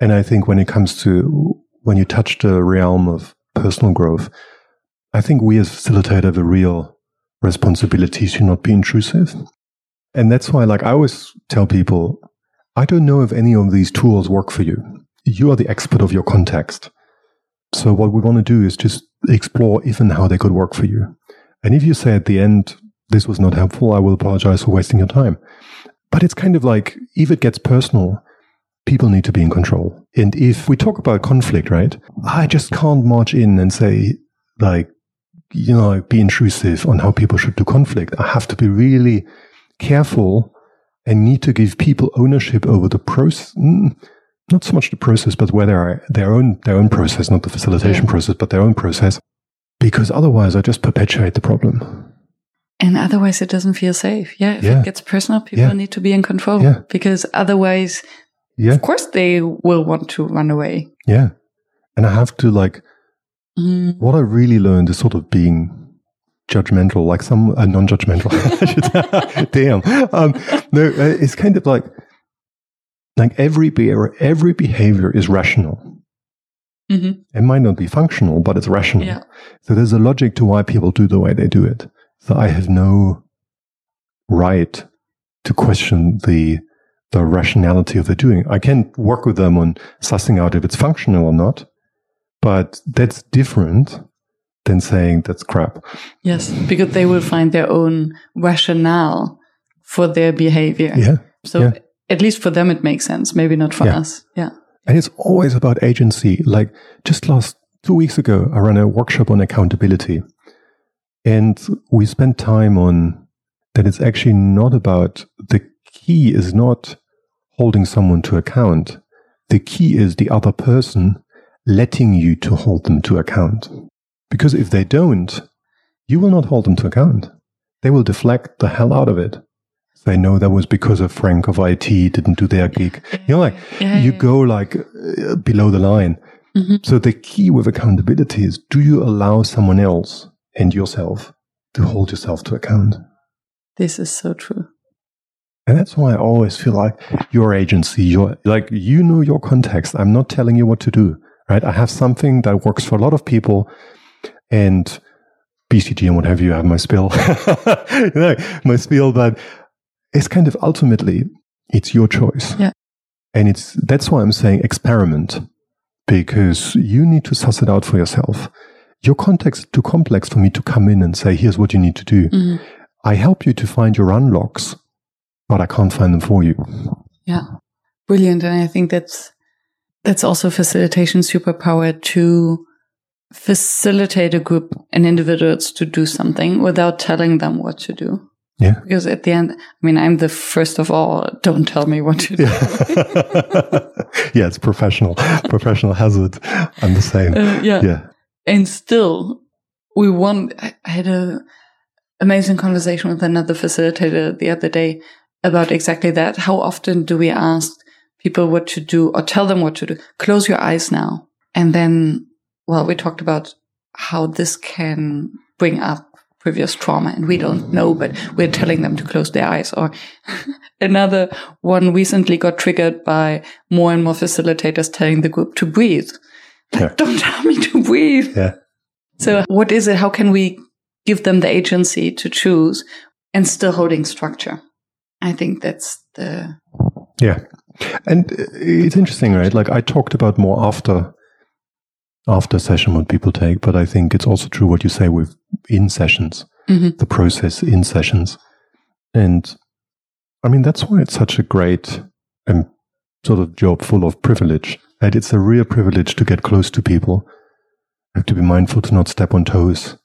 And I think when it comes to when you touch the realm of personal growth, I think we as facilitator have a real responsibility to not be intrusive. And that's why, like, I always tell people, I don't know if any of these tools work for you. You are the expert of your context. So what we want to do is just explore if and how they could work for you. And if you say at the end, this was not helpful, I will apologize for wasting your time. But it's kind of like, if it gets personal, people need to be in control. And if we talk about conflict, right? I just can't march in and say, like, you know, be intrusive on how people should do conflict. I have to be really careful and need to give people ownership over the process. Mm, not so much the process, but whether their own their own process, not the facilitation process, but their own process. Because otherwise, I just perpetuate the problem. And otherwise it doesn't feel safe. Yeah. If Yeah. it gets personal, people Yeah. need to be in control Yeah. because otherwise, Yeah, of course they will want to run away. yeah. And I have to like Mm. what I really learned is sort of being judgmental, like some uh, non-judgmental. Damn. Um, no, uh, it's kind of like like every behavior, every behavior is rational. Mhm. It might not be functional, but it's rational. Yeah. So there's a logic to why people do the way they do it. So I have no right to question the the rationality of their doing. I can work with them on sussing out if it's functional or not, but that's different than saying that's crap. Yes. Because they will find their own rationale for their behavior. Yeah. So yeah. at least for them, it makes sense. Maybe not for Yeah. us. Yeah. And it's always about agency. Like just last two weeks ago, I ran a workshop on accountability. And we spent time on that it's actually not about the key is not holding someone to account. The key is the other person letting you to hold them to account. Because if they don't, you will not hold them to account. They will deflect the hell out of it. Say, know that was because of Frank of IT didn't do their gig. You know, like Yeah, you yeah, go like uh, below the line. Mhm. So the key with accountability is do you allow someone else and yourself to hold yourself to account? This is so true. And that's why I always feel like your agency, your like you know your context. I'm not telling you what to do, right? I have something that works for a lot of people, and BCG and what have you. I have my spill, you know, my spill, but it's kind of ultimately it's your choice. Yeah. And it's that's why I'm saying experiment because you need to suss it out for yourself. Your context is too complex for me to come in and say, here's what you need to do. Mm-hmm. I help you to find your unlocks, but I can't find them for you. Yeah. Brilliant. And I think that's, that's also facilitation superpower to facilitate a group and individuals to do something without telling them what to do. Yeah. Because at the end, I mean, I'm the first of all, don't tell me what to do. yeah, it's professional. professional hazard. I'm the same. Uh, yeah. Yeah. And still, we want, I had a amazing conversation with another facilitator the other day about exactly that. How often do we ask people what to do or tell them what to do? Close your eyes now. And then, well, we talked about how this can bring up previous trauma and we don't know, but we're telling them to close their eyes. Or another one recently got triggered by more and more facilitators telling the group to breathe. Like, Yeah. don't tell me to breathe. Yeah. So what is it? How can we give them the agency to choose and still holding structure? I think that's the, Yeah. And uh, it's interesting, right? Like I talked about more after after session what people take, but I think it's also true what you say with in sessions, Mhm. the process in sessions. And I mean that's why it's such a great um, sort of job full of privilege. Right? It's a real privilege to get close to people. You have to be mindful to not step on toes.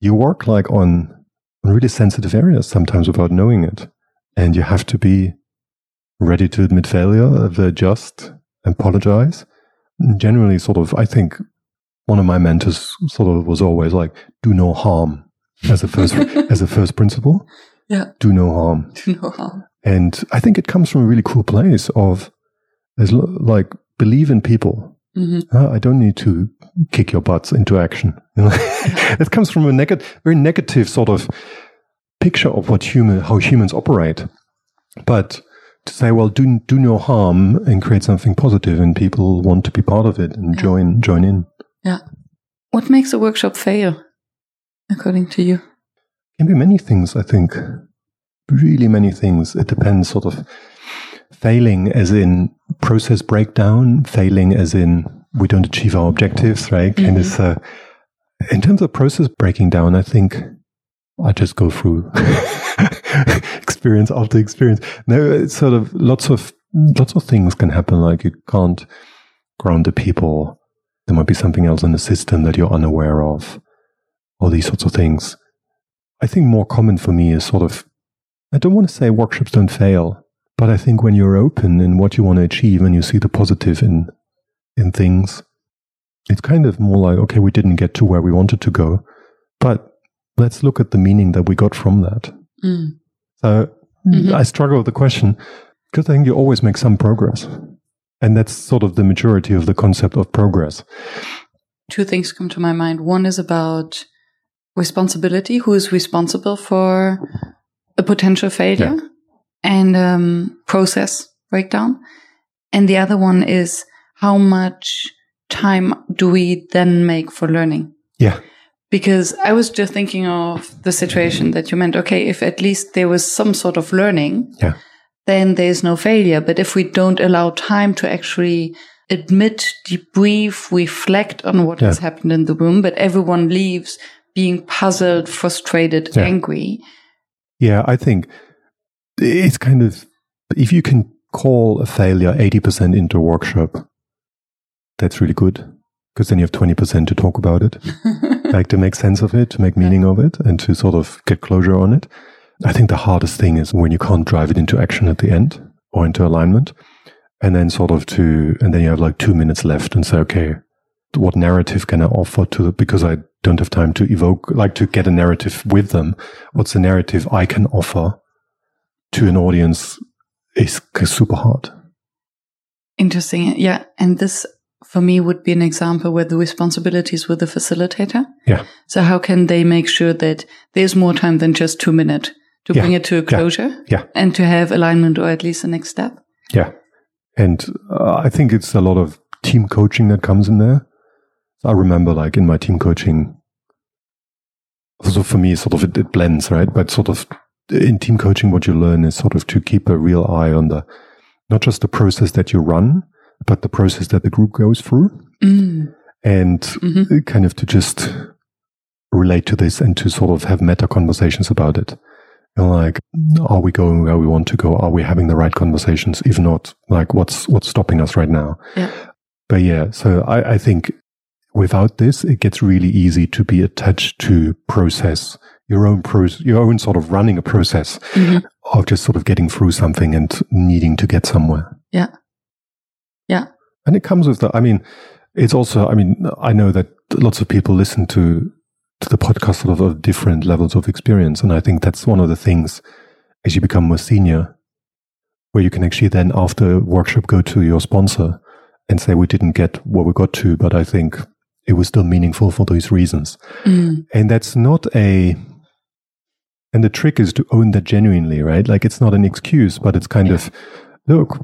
You work like on, on really sensitive areas sometimes without knowing it. And you have to be ready to admit failure, uh, adjust, apologize. Generally, sort of, I think one of my mentors sort of was always like, do no harm as a first, as a first principle. Yeah. Do no harm. to know how. And I think it comes from a really cool place of, there's like, believe in people. hmm Uh, I don't need to kick your butts into action. It comes from a negative, very negative sort of picture of what human, how humans operate. But to say, well, do do no harm and create something positive, and people want to be part of it and Yeah. join join in. Yeah. What makes a workshop fail, according to you? Can be many things. I think, really many things. It depends, sort of. Failing as in process breakdown, failing as in we don't achieve our objectives, right? And Mhm. it's uh, in terms of process breaking down, I think I just go through experience after experience. No, it's sort of lots of lots of things can happen. Like you can't ground the people. There might be something else in the system that you're unaware of. All these sorts of things. I think more common for me is sort of I don't want to say workshops don't fail, but I think when you're open in what you want to achieve and you see the positive in in things, it's kind of more like, okay, we didn't get to where we wanted to go, but let's look at the meaning that we got from that. Mm. So Mhm. I struggle with the question because I think you always make some progress. And that's sort of the majority of the concept of progress. Two things come to my mind. One is about responsibility. Who is responsible for a potential failure and um, process breakdown? And the other one is how much time do we then make for learning? Yeah. Because I was just thinking of the situation that you meant, okay, if at least there was some sort of learning, Yeah. then there's no failure. But if we don't allow time to actually admit, debrief, reflect on what Yeah. has happened in the room, but everyone leaves being puzzled, frustrated, Yeah. angry. Yeah, I think it's kind of, if you can call a failure 80% into a workshop, that's really good. Because then you have 20% to talk about it, like to make sense of it, to make meaning of it, and to sort of get closure on it. I think the hardest thing is when you can't drive it into action at the end or into alignment. And then sort of to, and then you have like two minutes left and say, okay, what narrative can I offer to the, because I don't have time to evoke, like to get a narrative with them. What's the narrative I can offer to an audience is super hard. Interesting. Yeah. And this for me would be an example where the responsibilities with the facilitator. Yeah. So how can they make sure that there's more time than just two minutes to Yeah. bring it to a closure Yeah. and to have alignment or at least the next step. Yeah. And uh, I think it's a lot of team coaching that comes in there. I remember like in my team coaching, so for me, sort of it, it blends, right? But sort of in team coaching, what you learn is sort of to keep a real eye on the, not just the process that you run, but the process that the group goes through Mm. and Mhm. kind of to just relate to this and to sort of have meta conversations about it. Like, are we going where we want to go? Are we having the right conversations? If not, like, what's what's stopping us right now? Yeah. But yeah, so I, I think without this, it gets really easy to be attached to process your own process, your own sort of running a process Mhm. of just sort of getting through something and needing to get somewhere. Yeah. Yeah. And it comes with the, I mean, it's also, I mean, I know that lots of people listen to, to the podcast sort of of different levels of experience. And I think that's one of the things as you become more senior, where you can actually then after workshop go to your sponsor and say, we didn't get what we got to, but I think it was still meaningful for these reasons. Mm. And that's not a, and the trick is to own that genuinely, right? Like it's not an excuse, but it's kind of, look,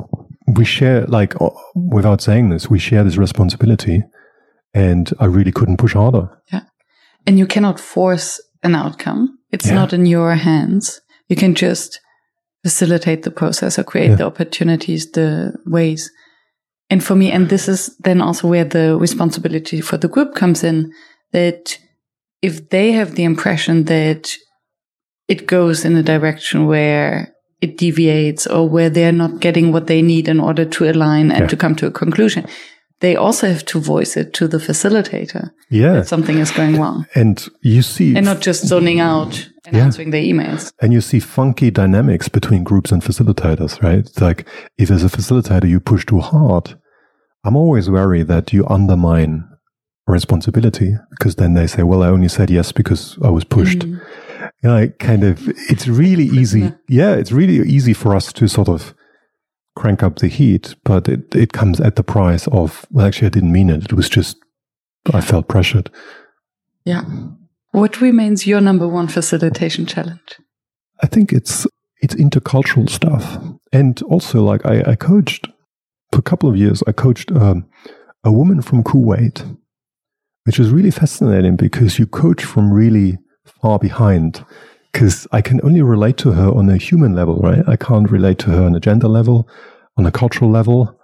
we share, like, without saying this, we share this responsibility. And I really couldn't push harder. Yeah. And you cannot force an outcome. It's Yeah. not in your hands. You can just facilitate the process or create Yeah. the opportunities, the ways. And for me, and this is then also where the responsibility for the group comes in, that if they have the impression that it goes in a direction where it deviates or where they're not getting what they need in order to align and Yeah. to come to a conclusion, they also have to voice it to the facilitator Yeah. that something is going wrong And you see, and not just zoning out and Yeah. answering their emails. and you see funky dynamics between groups and facilitators, right? It's like if as a facilitator you push too hard, I'm always wary that you undermine responsibility because then they say, well, I only said yes because I was pushed. Mm. You know, kind of, it's really easy. Yeah, it's really easy for us to sort of crank up the heat, but it, it comes at the price of, well, actually, I didn't mean it. It was just, I felt pressured. Yeah. What remains your number one facilitation challenge? I think it's, it's intercultural stuff. And also, like, I, I coached for a couple of years, I coached um, a woman from Kuwait, which was really fascinating because you coach from really far behind. Because I can only relate to her on a human level, right? I can't relate to her on a gender level, on a cultural level.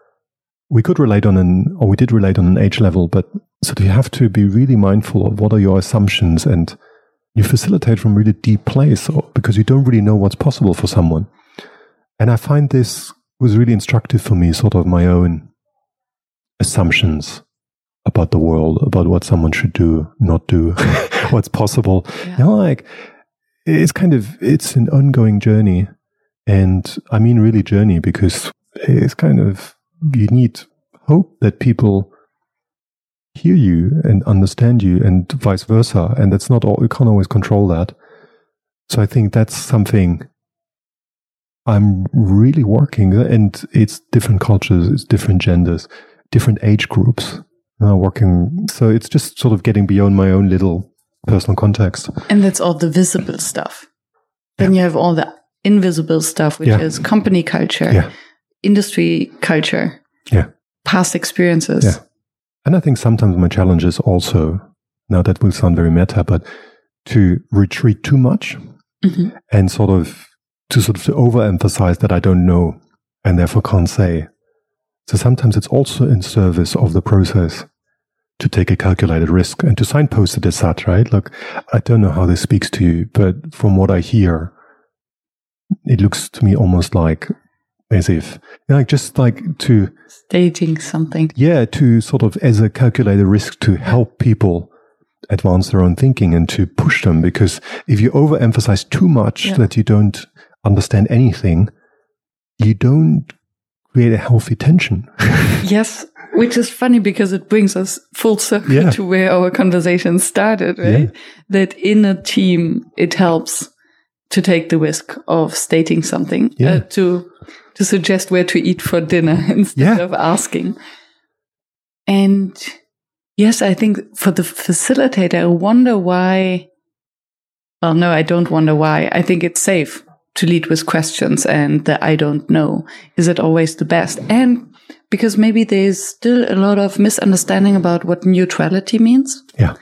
We could relate on an, or we did relate on an age level, but so you have to be really mindful of what are your assumptions and you facilitate from really deep place because you don't really know what's possible for someone. And I find this was really instructive for me, sort of my own assumptions about the world, about what someone should do, not do, what's possible. Yeah. You know, like it's kind of it's an ongoing journey, and I mean really journey because it's kind of you need hope that people hear you and understand you, and vice versa. And that's not all. You can't always control that. So I think that's something I'm really working, and it's different cultures, it's different genders, different age groups. Uh, working, so it's just sort of getting beyond my own little personal context. And that's all the visible stuff. Then you have all the invisible stuff, which Yeah. is company culture, Yeah. industry culture, Yeah. past experiences. Yeah. And I think sometimes my challenge is also, now that will sound very meta, but to retreat too much Mhm. and sort of to sort of to overemphasize that I don't know and therefore can't say. So sometimes it's also in service of the process to take a calculated risk and to signpost it as such, right? Look, I don't know how this speaks to you, but from what I hear, it looks to me almost like as if, like just like to Stating something. yeah, to sort of as a calculated risk to help people advance their own thinking and to push them. Because if you overemphasize too much Yeah. that you don't understand anything, you don't create a healthy tension. Yes. Which is funny because it brings us full circle Yeah. to where our conversation started, right? That in a team, it helps to take the risk of stating something, Yeah. uh, to, to suggest where to eat for dinner instead Yeah. of asking. And yes, I think for the facilitator, I wonder why. Well, no, I don't wonder why. I think it's safe to lead with questions and the I don't know. Is it always the best? And because maybe there's still a lot of misunderstanding about what neutrality means. Yeah.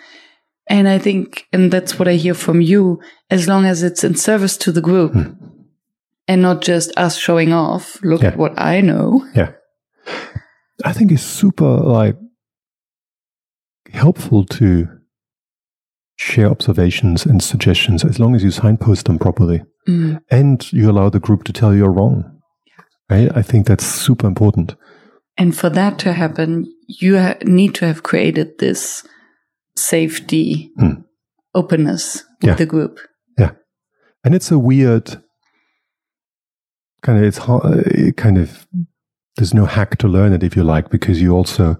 And I think, and that's what I hear from you, as long as it's in service to the group Hmm. and not just us showing off, look Yeah. at what I know. Yeah. I think it's super like helpful to share observations and suggestions as long as you signpost them properly Mm. and you allow the group to tell you're wrong. Right? I think that's super important. And for that to happen, you ha- need to have created this safety, Hmm. openness with Yeah. the group. Yeah. And it's a weird kind of it's hard, it kind of there's no hack to learn it if you like because you also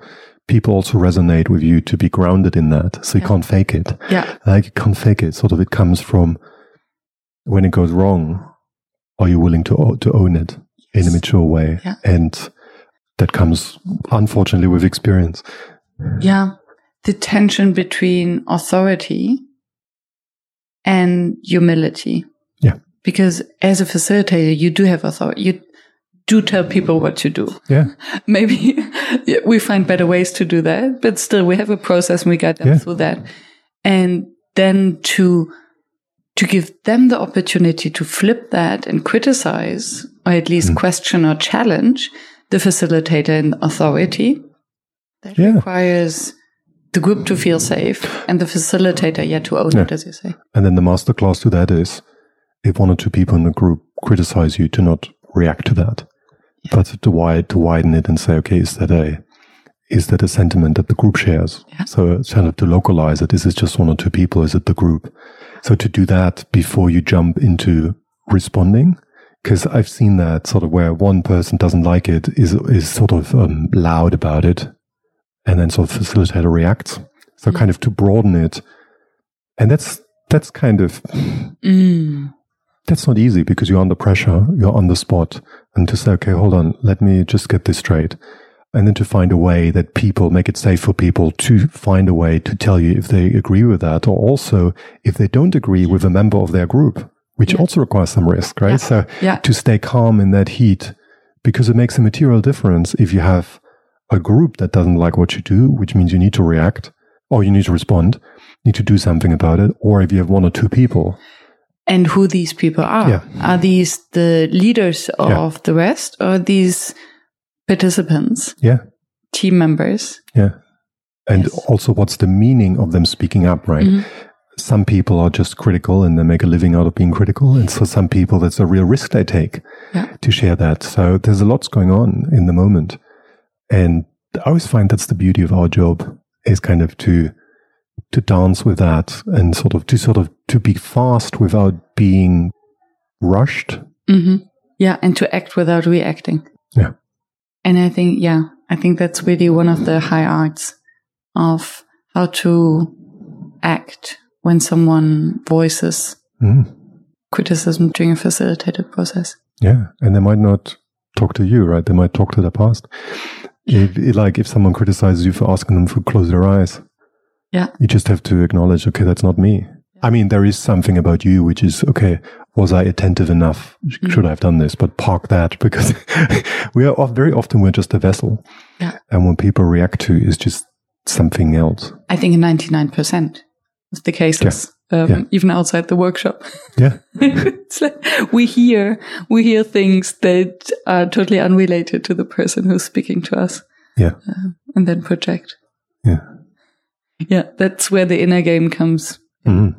people also resonate with you to be grounded in that so you Yeah. can't fake it Yeah. like you can't fake it sort of it comes from when it goes wrong are you willing to to own it in a mature way Yeah. and that comes unfortunately with experience Yeah. The tension between authority and humility. Yeah. Because as a facilitator, you do have authority. You do tell people what to do. yeah Maybe we find better ways to do that, but still we have a process and we guide them Yeah. through that. And then to, to give them the opportunity to flip that and criticize or at least Mm. question or challenge the facilitator and authority. That Yeah. requires the group to feel safe and the facilitator yet to own Yeah. it, as you say. And then the masterclass to that is if one or two people in the group criticize you to not react to that, but to widen, to widen it and say, okay, is that a is that a sentiment that the group shares? Yeah. So it's kind of to localize it. Is it just one or two people? Is it the group? So to do that before you jump into responding, because I've seen that sort of where one person doesn't like it is is sort of um, loud about it, and then sort of facilitator reacts. So Mm. kind of to broaden it, and that's that's kind of Mm. that's not easy because you're under pressure, you're on the spot, and to say, okay, hold on, let me just get this straight. And then to find a way that people make it safe for people to find a way to tell you if they agree with that, or also if they don't agree with a member of their group, which Yeah. also requires some risk, right? Yeah. So Yeah. to stay calm in that heat, because it makes a material difference if you have a group that doesn't like what you do, which means you need to react or you need to respond, need to do something about it, or if you have one or two people. and who these people are. Yeah. Are these the leaders of the rest or these participants, Yeah. team members? Yeah. And Yes. also, what's the meaning of them speaking up, right? Mhm. Some people are just critical and they make a living out of being critical. And so some people, that's a real risk they take Yeah. to share that. So there's a lot's going on in the moment. And I always find that's the beauty of our job is kind of to, to dance with that and sort of to sort of to be fast without being rushed. hmm Yeah. And to act without reacting. Yeah. And I think, yeah, I think that's really one of the high arts of how to act when someone voices Mm. criticism during a facilitated process. Yeah, and they might not talk to you, right? They might talk to their past. If, like if someone criticizes you for asking them to close their eyes, Yeah. you just have to acknowledge, okay, that's not me. I mean, there is something about you which is okay. Was I attentive enough? Mm. Should I have done this? But park that because we are very often we're just a vessel, Yeah. and what people react to is just something else. I think in 99% of the cases, um, Yeah. even outside the workshop. Yeah, it's like we hear we hear things that are totally unrelated to the person who's speaking to us yeah, and then project yeah. yeah that's where the inner game comes Mhm.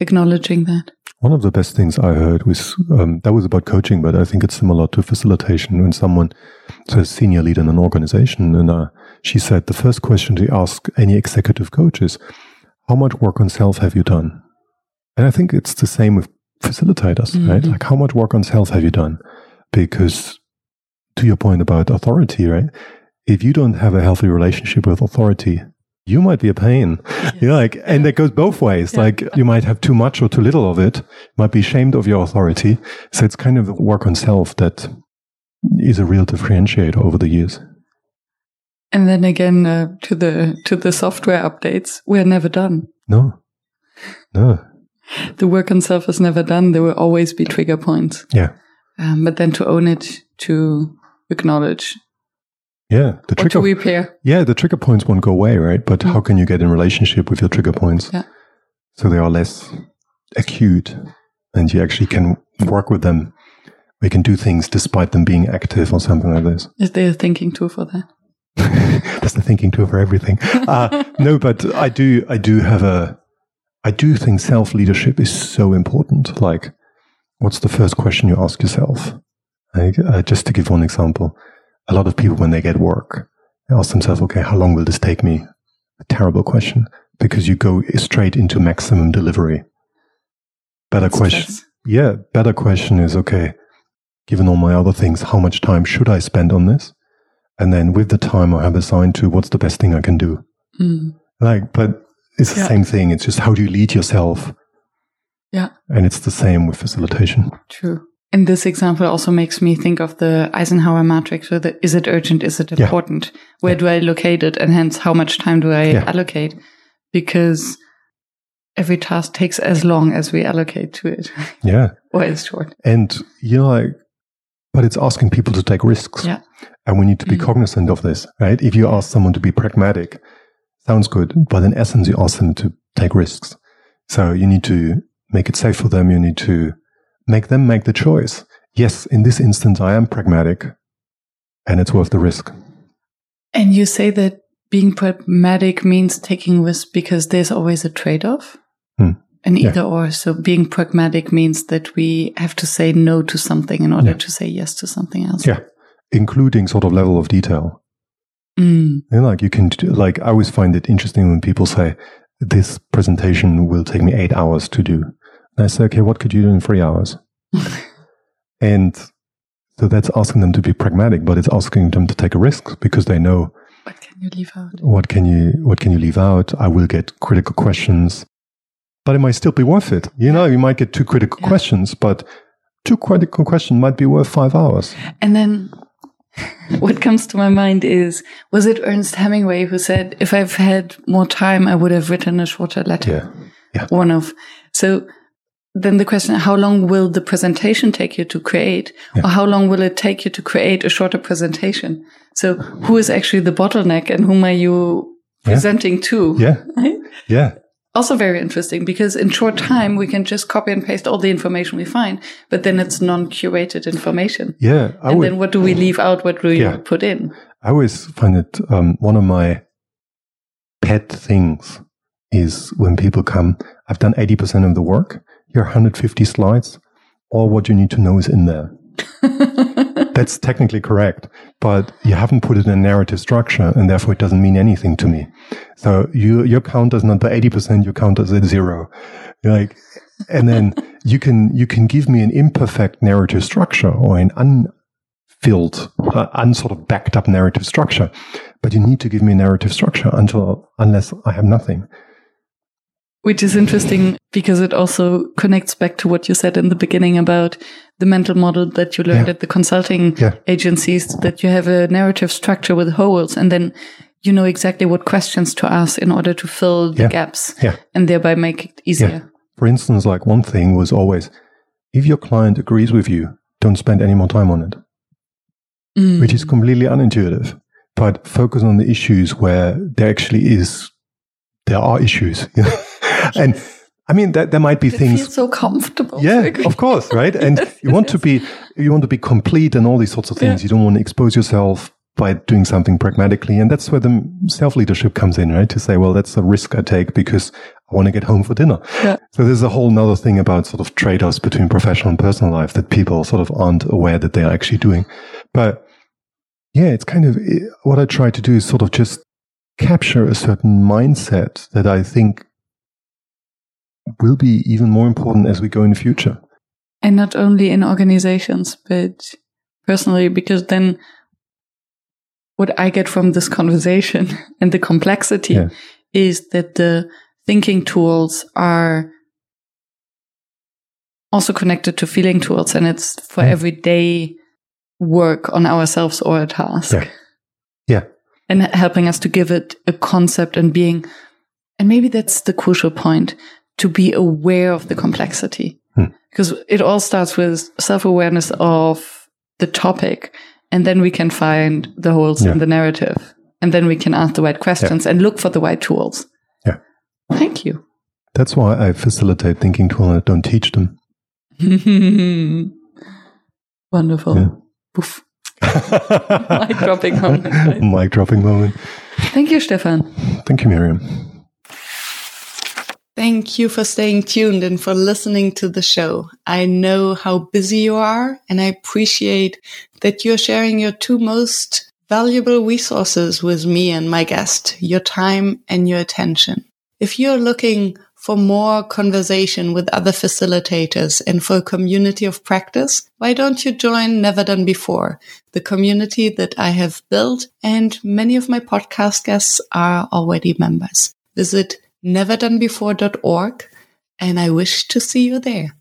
acknowledging that One of the best things I heard was um, that was about coaching, but I think it's similar to facilitation. When someone, so a senior leader in an organization, and uh, she said the first question to ask any executive coach is, "How much work on self have you done?" And I think it's the same with facilitators, right? Mhm. Like, how much work on self have you done? Because to your point about authority, right? If you don't have a healthy relationship with authority, you might be a pain. You know, like, and that goes both ways. Yeah. Like, you might have too much or too little of it. You Might be ashamed of your authority. So it's kind of the work on self that is a real differentiator over the years. And then again uh, to the to the software updates we're never done No, no. the work on self is never done. There will always be trigger points. Yeah. Um, but then to own it, to acknowledge, Yeah. The or to trigger repair. Yeah, the trigger points won't go away, right? But how can you get in relationship with your trigger points? Yeah. So they are less acute and you actually can work with them. We can do things despite them being active or something like this. Is there a thinking tool for that? That's the thinking tool for everything. Uh, no, but I do, I do have a, I do think self leadership is so important. Like, what's the first question you ask yourself? Like, uh, just to give one example, a lot of people, when they get work, they ask themselves, okay, how long will this take me? A terrible question because you go straight into maximum delivery. Better question. Stress. Yeah, better question is okay, given all my other things, how much time should I spend on this? And then with the time I have assigned to what's the best thing I can do? Mm. Like, but it's the Yeah. same thing. It's just how do you lead yourself? Yeah. And it's the same with facilitation. True. And this example also makes me think of the Eisenhower matrix. So the, is it urgent? Is it Yeah. important? Where do I locate it? And hence, how much time do I Yeah. allocate? Because every task takes as long as we allocate to it, Yeah. or is short. And, you know, like, but it's asking people to take risks. Yeah. And we need to be Mm. cognizant of this, right? If you ask someone to be pragmatic, sounds good. But in essence, you ask them to take risks. So you need to make it safe for them. You need to make them make the choice. Yes, in this instance, I am pragmatic and it's worth the risk. And you say that being pragmatic means taking risks because there's always a trade off. Hmm. And Yeah. either or. So being pragmatic means that we have to say no to something in order Yeah. to say yes to something else. Yeah. Including sort of level of detail. Mm. And like you can, do- like, I always find it interesting when people say, this presentation will take me eight hours to do. And I say, okay, what could you do in three hours? and so that's asking them to be pragmatic, but it's asking them to take a risk because they know What can you leave out? what can you, what can you leave out? I will get critical questions, but it might still be worth it. You know, you might get two critical Yeah. questions, but two critical questions might be worth five hours. And then what comes to my mind is was it Ernest Hemingway who said, if I've had more time, I would have written a shorter letter? Yeah. yeah. One of. So then the question, how long will the presentation take you to create? Or how long will it take you to create a shorter presentation? So who is actually the bottleneck and whom are you Yeah. presenting to? Yeah. Right? Yeah. Also very interesting because in short time we can just copy and paste all the information we find, but then it's non-curated information. Yeah. I and would, then what do we leave out? What do we Yeah. put in? I always find it um, one of my pet things is when people come, I've done 80% of the work. Here are 150 slides. All what you need to know is in there. That's technically correct, but you haven't put it in a narrative structure and therefore it doesn't mean anything to me. So you, your count is not the 80%, your count is at zero. You're like, and then you can, you can give me an imperfect narrative structure or an unfilled, uh, unsort of backed up narrative structure, but you need to give me a narrative structure until, unless I have nothing. Which is interesting because it also connects back to what you said in the beginning about the mental model that you learned Yeah. at the consulting Yeah. agencies, that you have a narrative structure with holes and then you know exactly what questions to ask in order to fill the Yeah. gaps and thereby make it easier. For instance, like one thing was always, if your client agrees with you, don't spend any more time on it. Mm. which is completely unintuitive. But focus on the issues where there actually is, there are issues. and I mean, that there might be it things. so comfortable. yeah, of course, right? And Yes, you want to be, you want to be complete and all these sorts of things. Yeah. You don't want to expose yourself by doing something pragmatically. And that's where the self leadership comes in, right? To say, well, that's a risk I take because I want to get home for dinner. Yeah. So there's a whole nother thing about sort of trade offs between professional and personal life that people sort of aren't aware that they are actually doing. But yeah, it's kind of what I try to do is sort of just capture a certain mindset that I think will be even more important as we go in the future. And not only in organizations, but personally, because then what I get from this conversation and the complexity Yeah. is that the thinking tools are also connected to feeling tools and it's for Yeah. everyday work on ourselves or a task. Yeah. Yeah. And helping us to give it a concept and being, and maybe that's the crucial point to be aware of the complexity. Hmm. Because it all starts with self awareness of the topic. And then we can find the holes Yeah. in the narrative. And then we can ask the right questions and look for the right tools. Yeah. Thank you. That's why I facilitate thinking tool and I don't teach them. Wonderful. Yeah. Poof. Mic dropping moment. right? Mic dropping moment. Thank you, Stefan. Thank you, Miriam. Thank you for staying tuned and for listening to the show. I know how busy you are, and I appreciate that you're sharing your two most valuable resources with me and my guest, your time and your attention. If you're looking for more conversation with other facilitators and for a community of practice, why don't you join Never Done Before, the community that I have built and many of my podcast guests are already members. Visit neverdonebefore.org and I wish to see you there.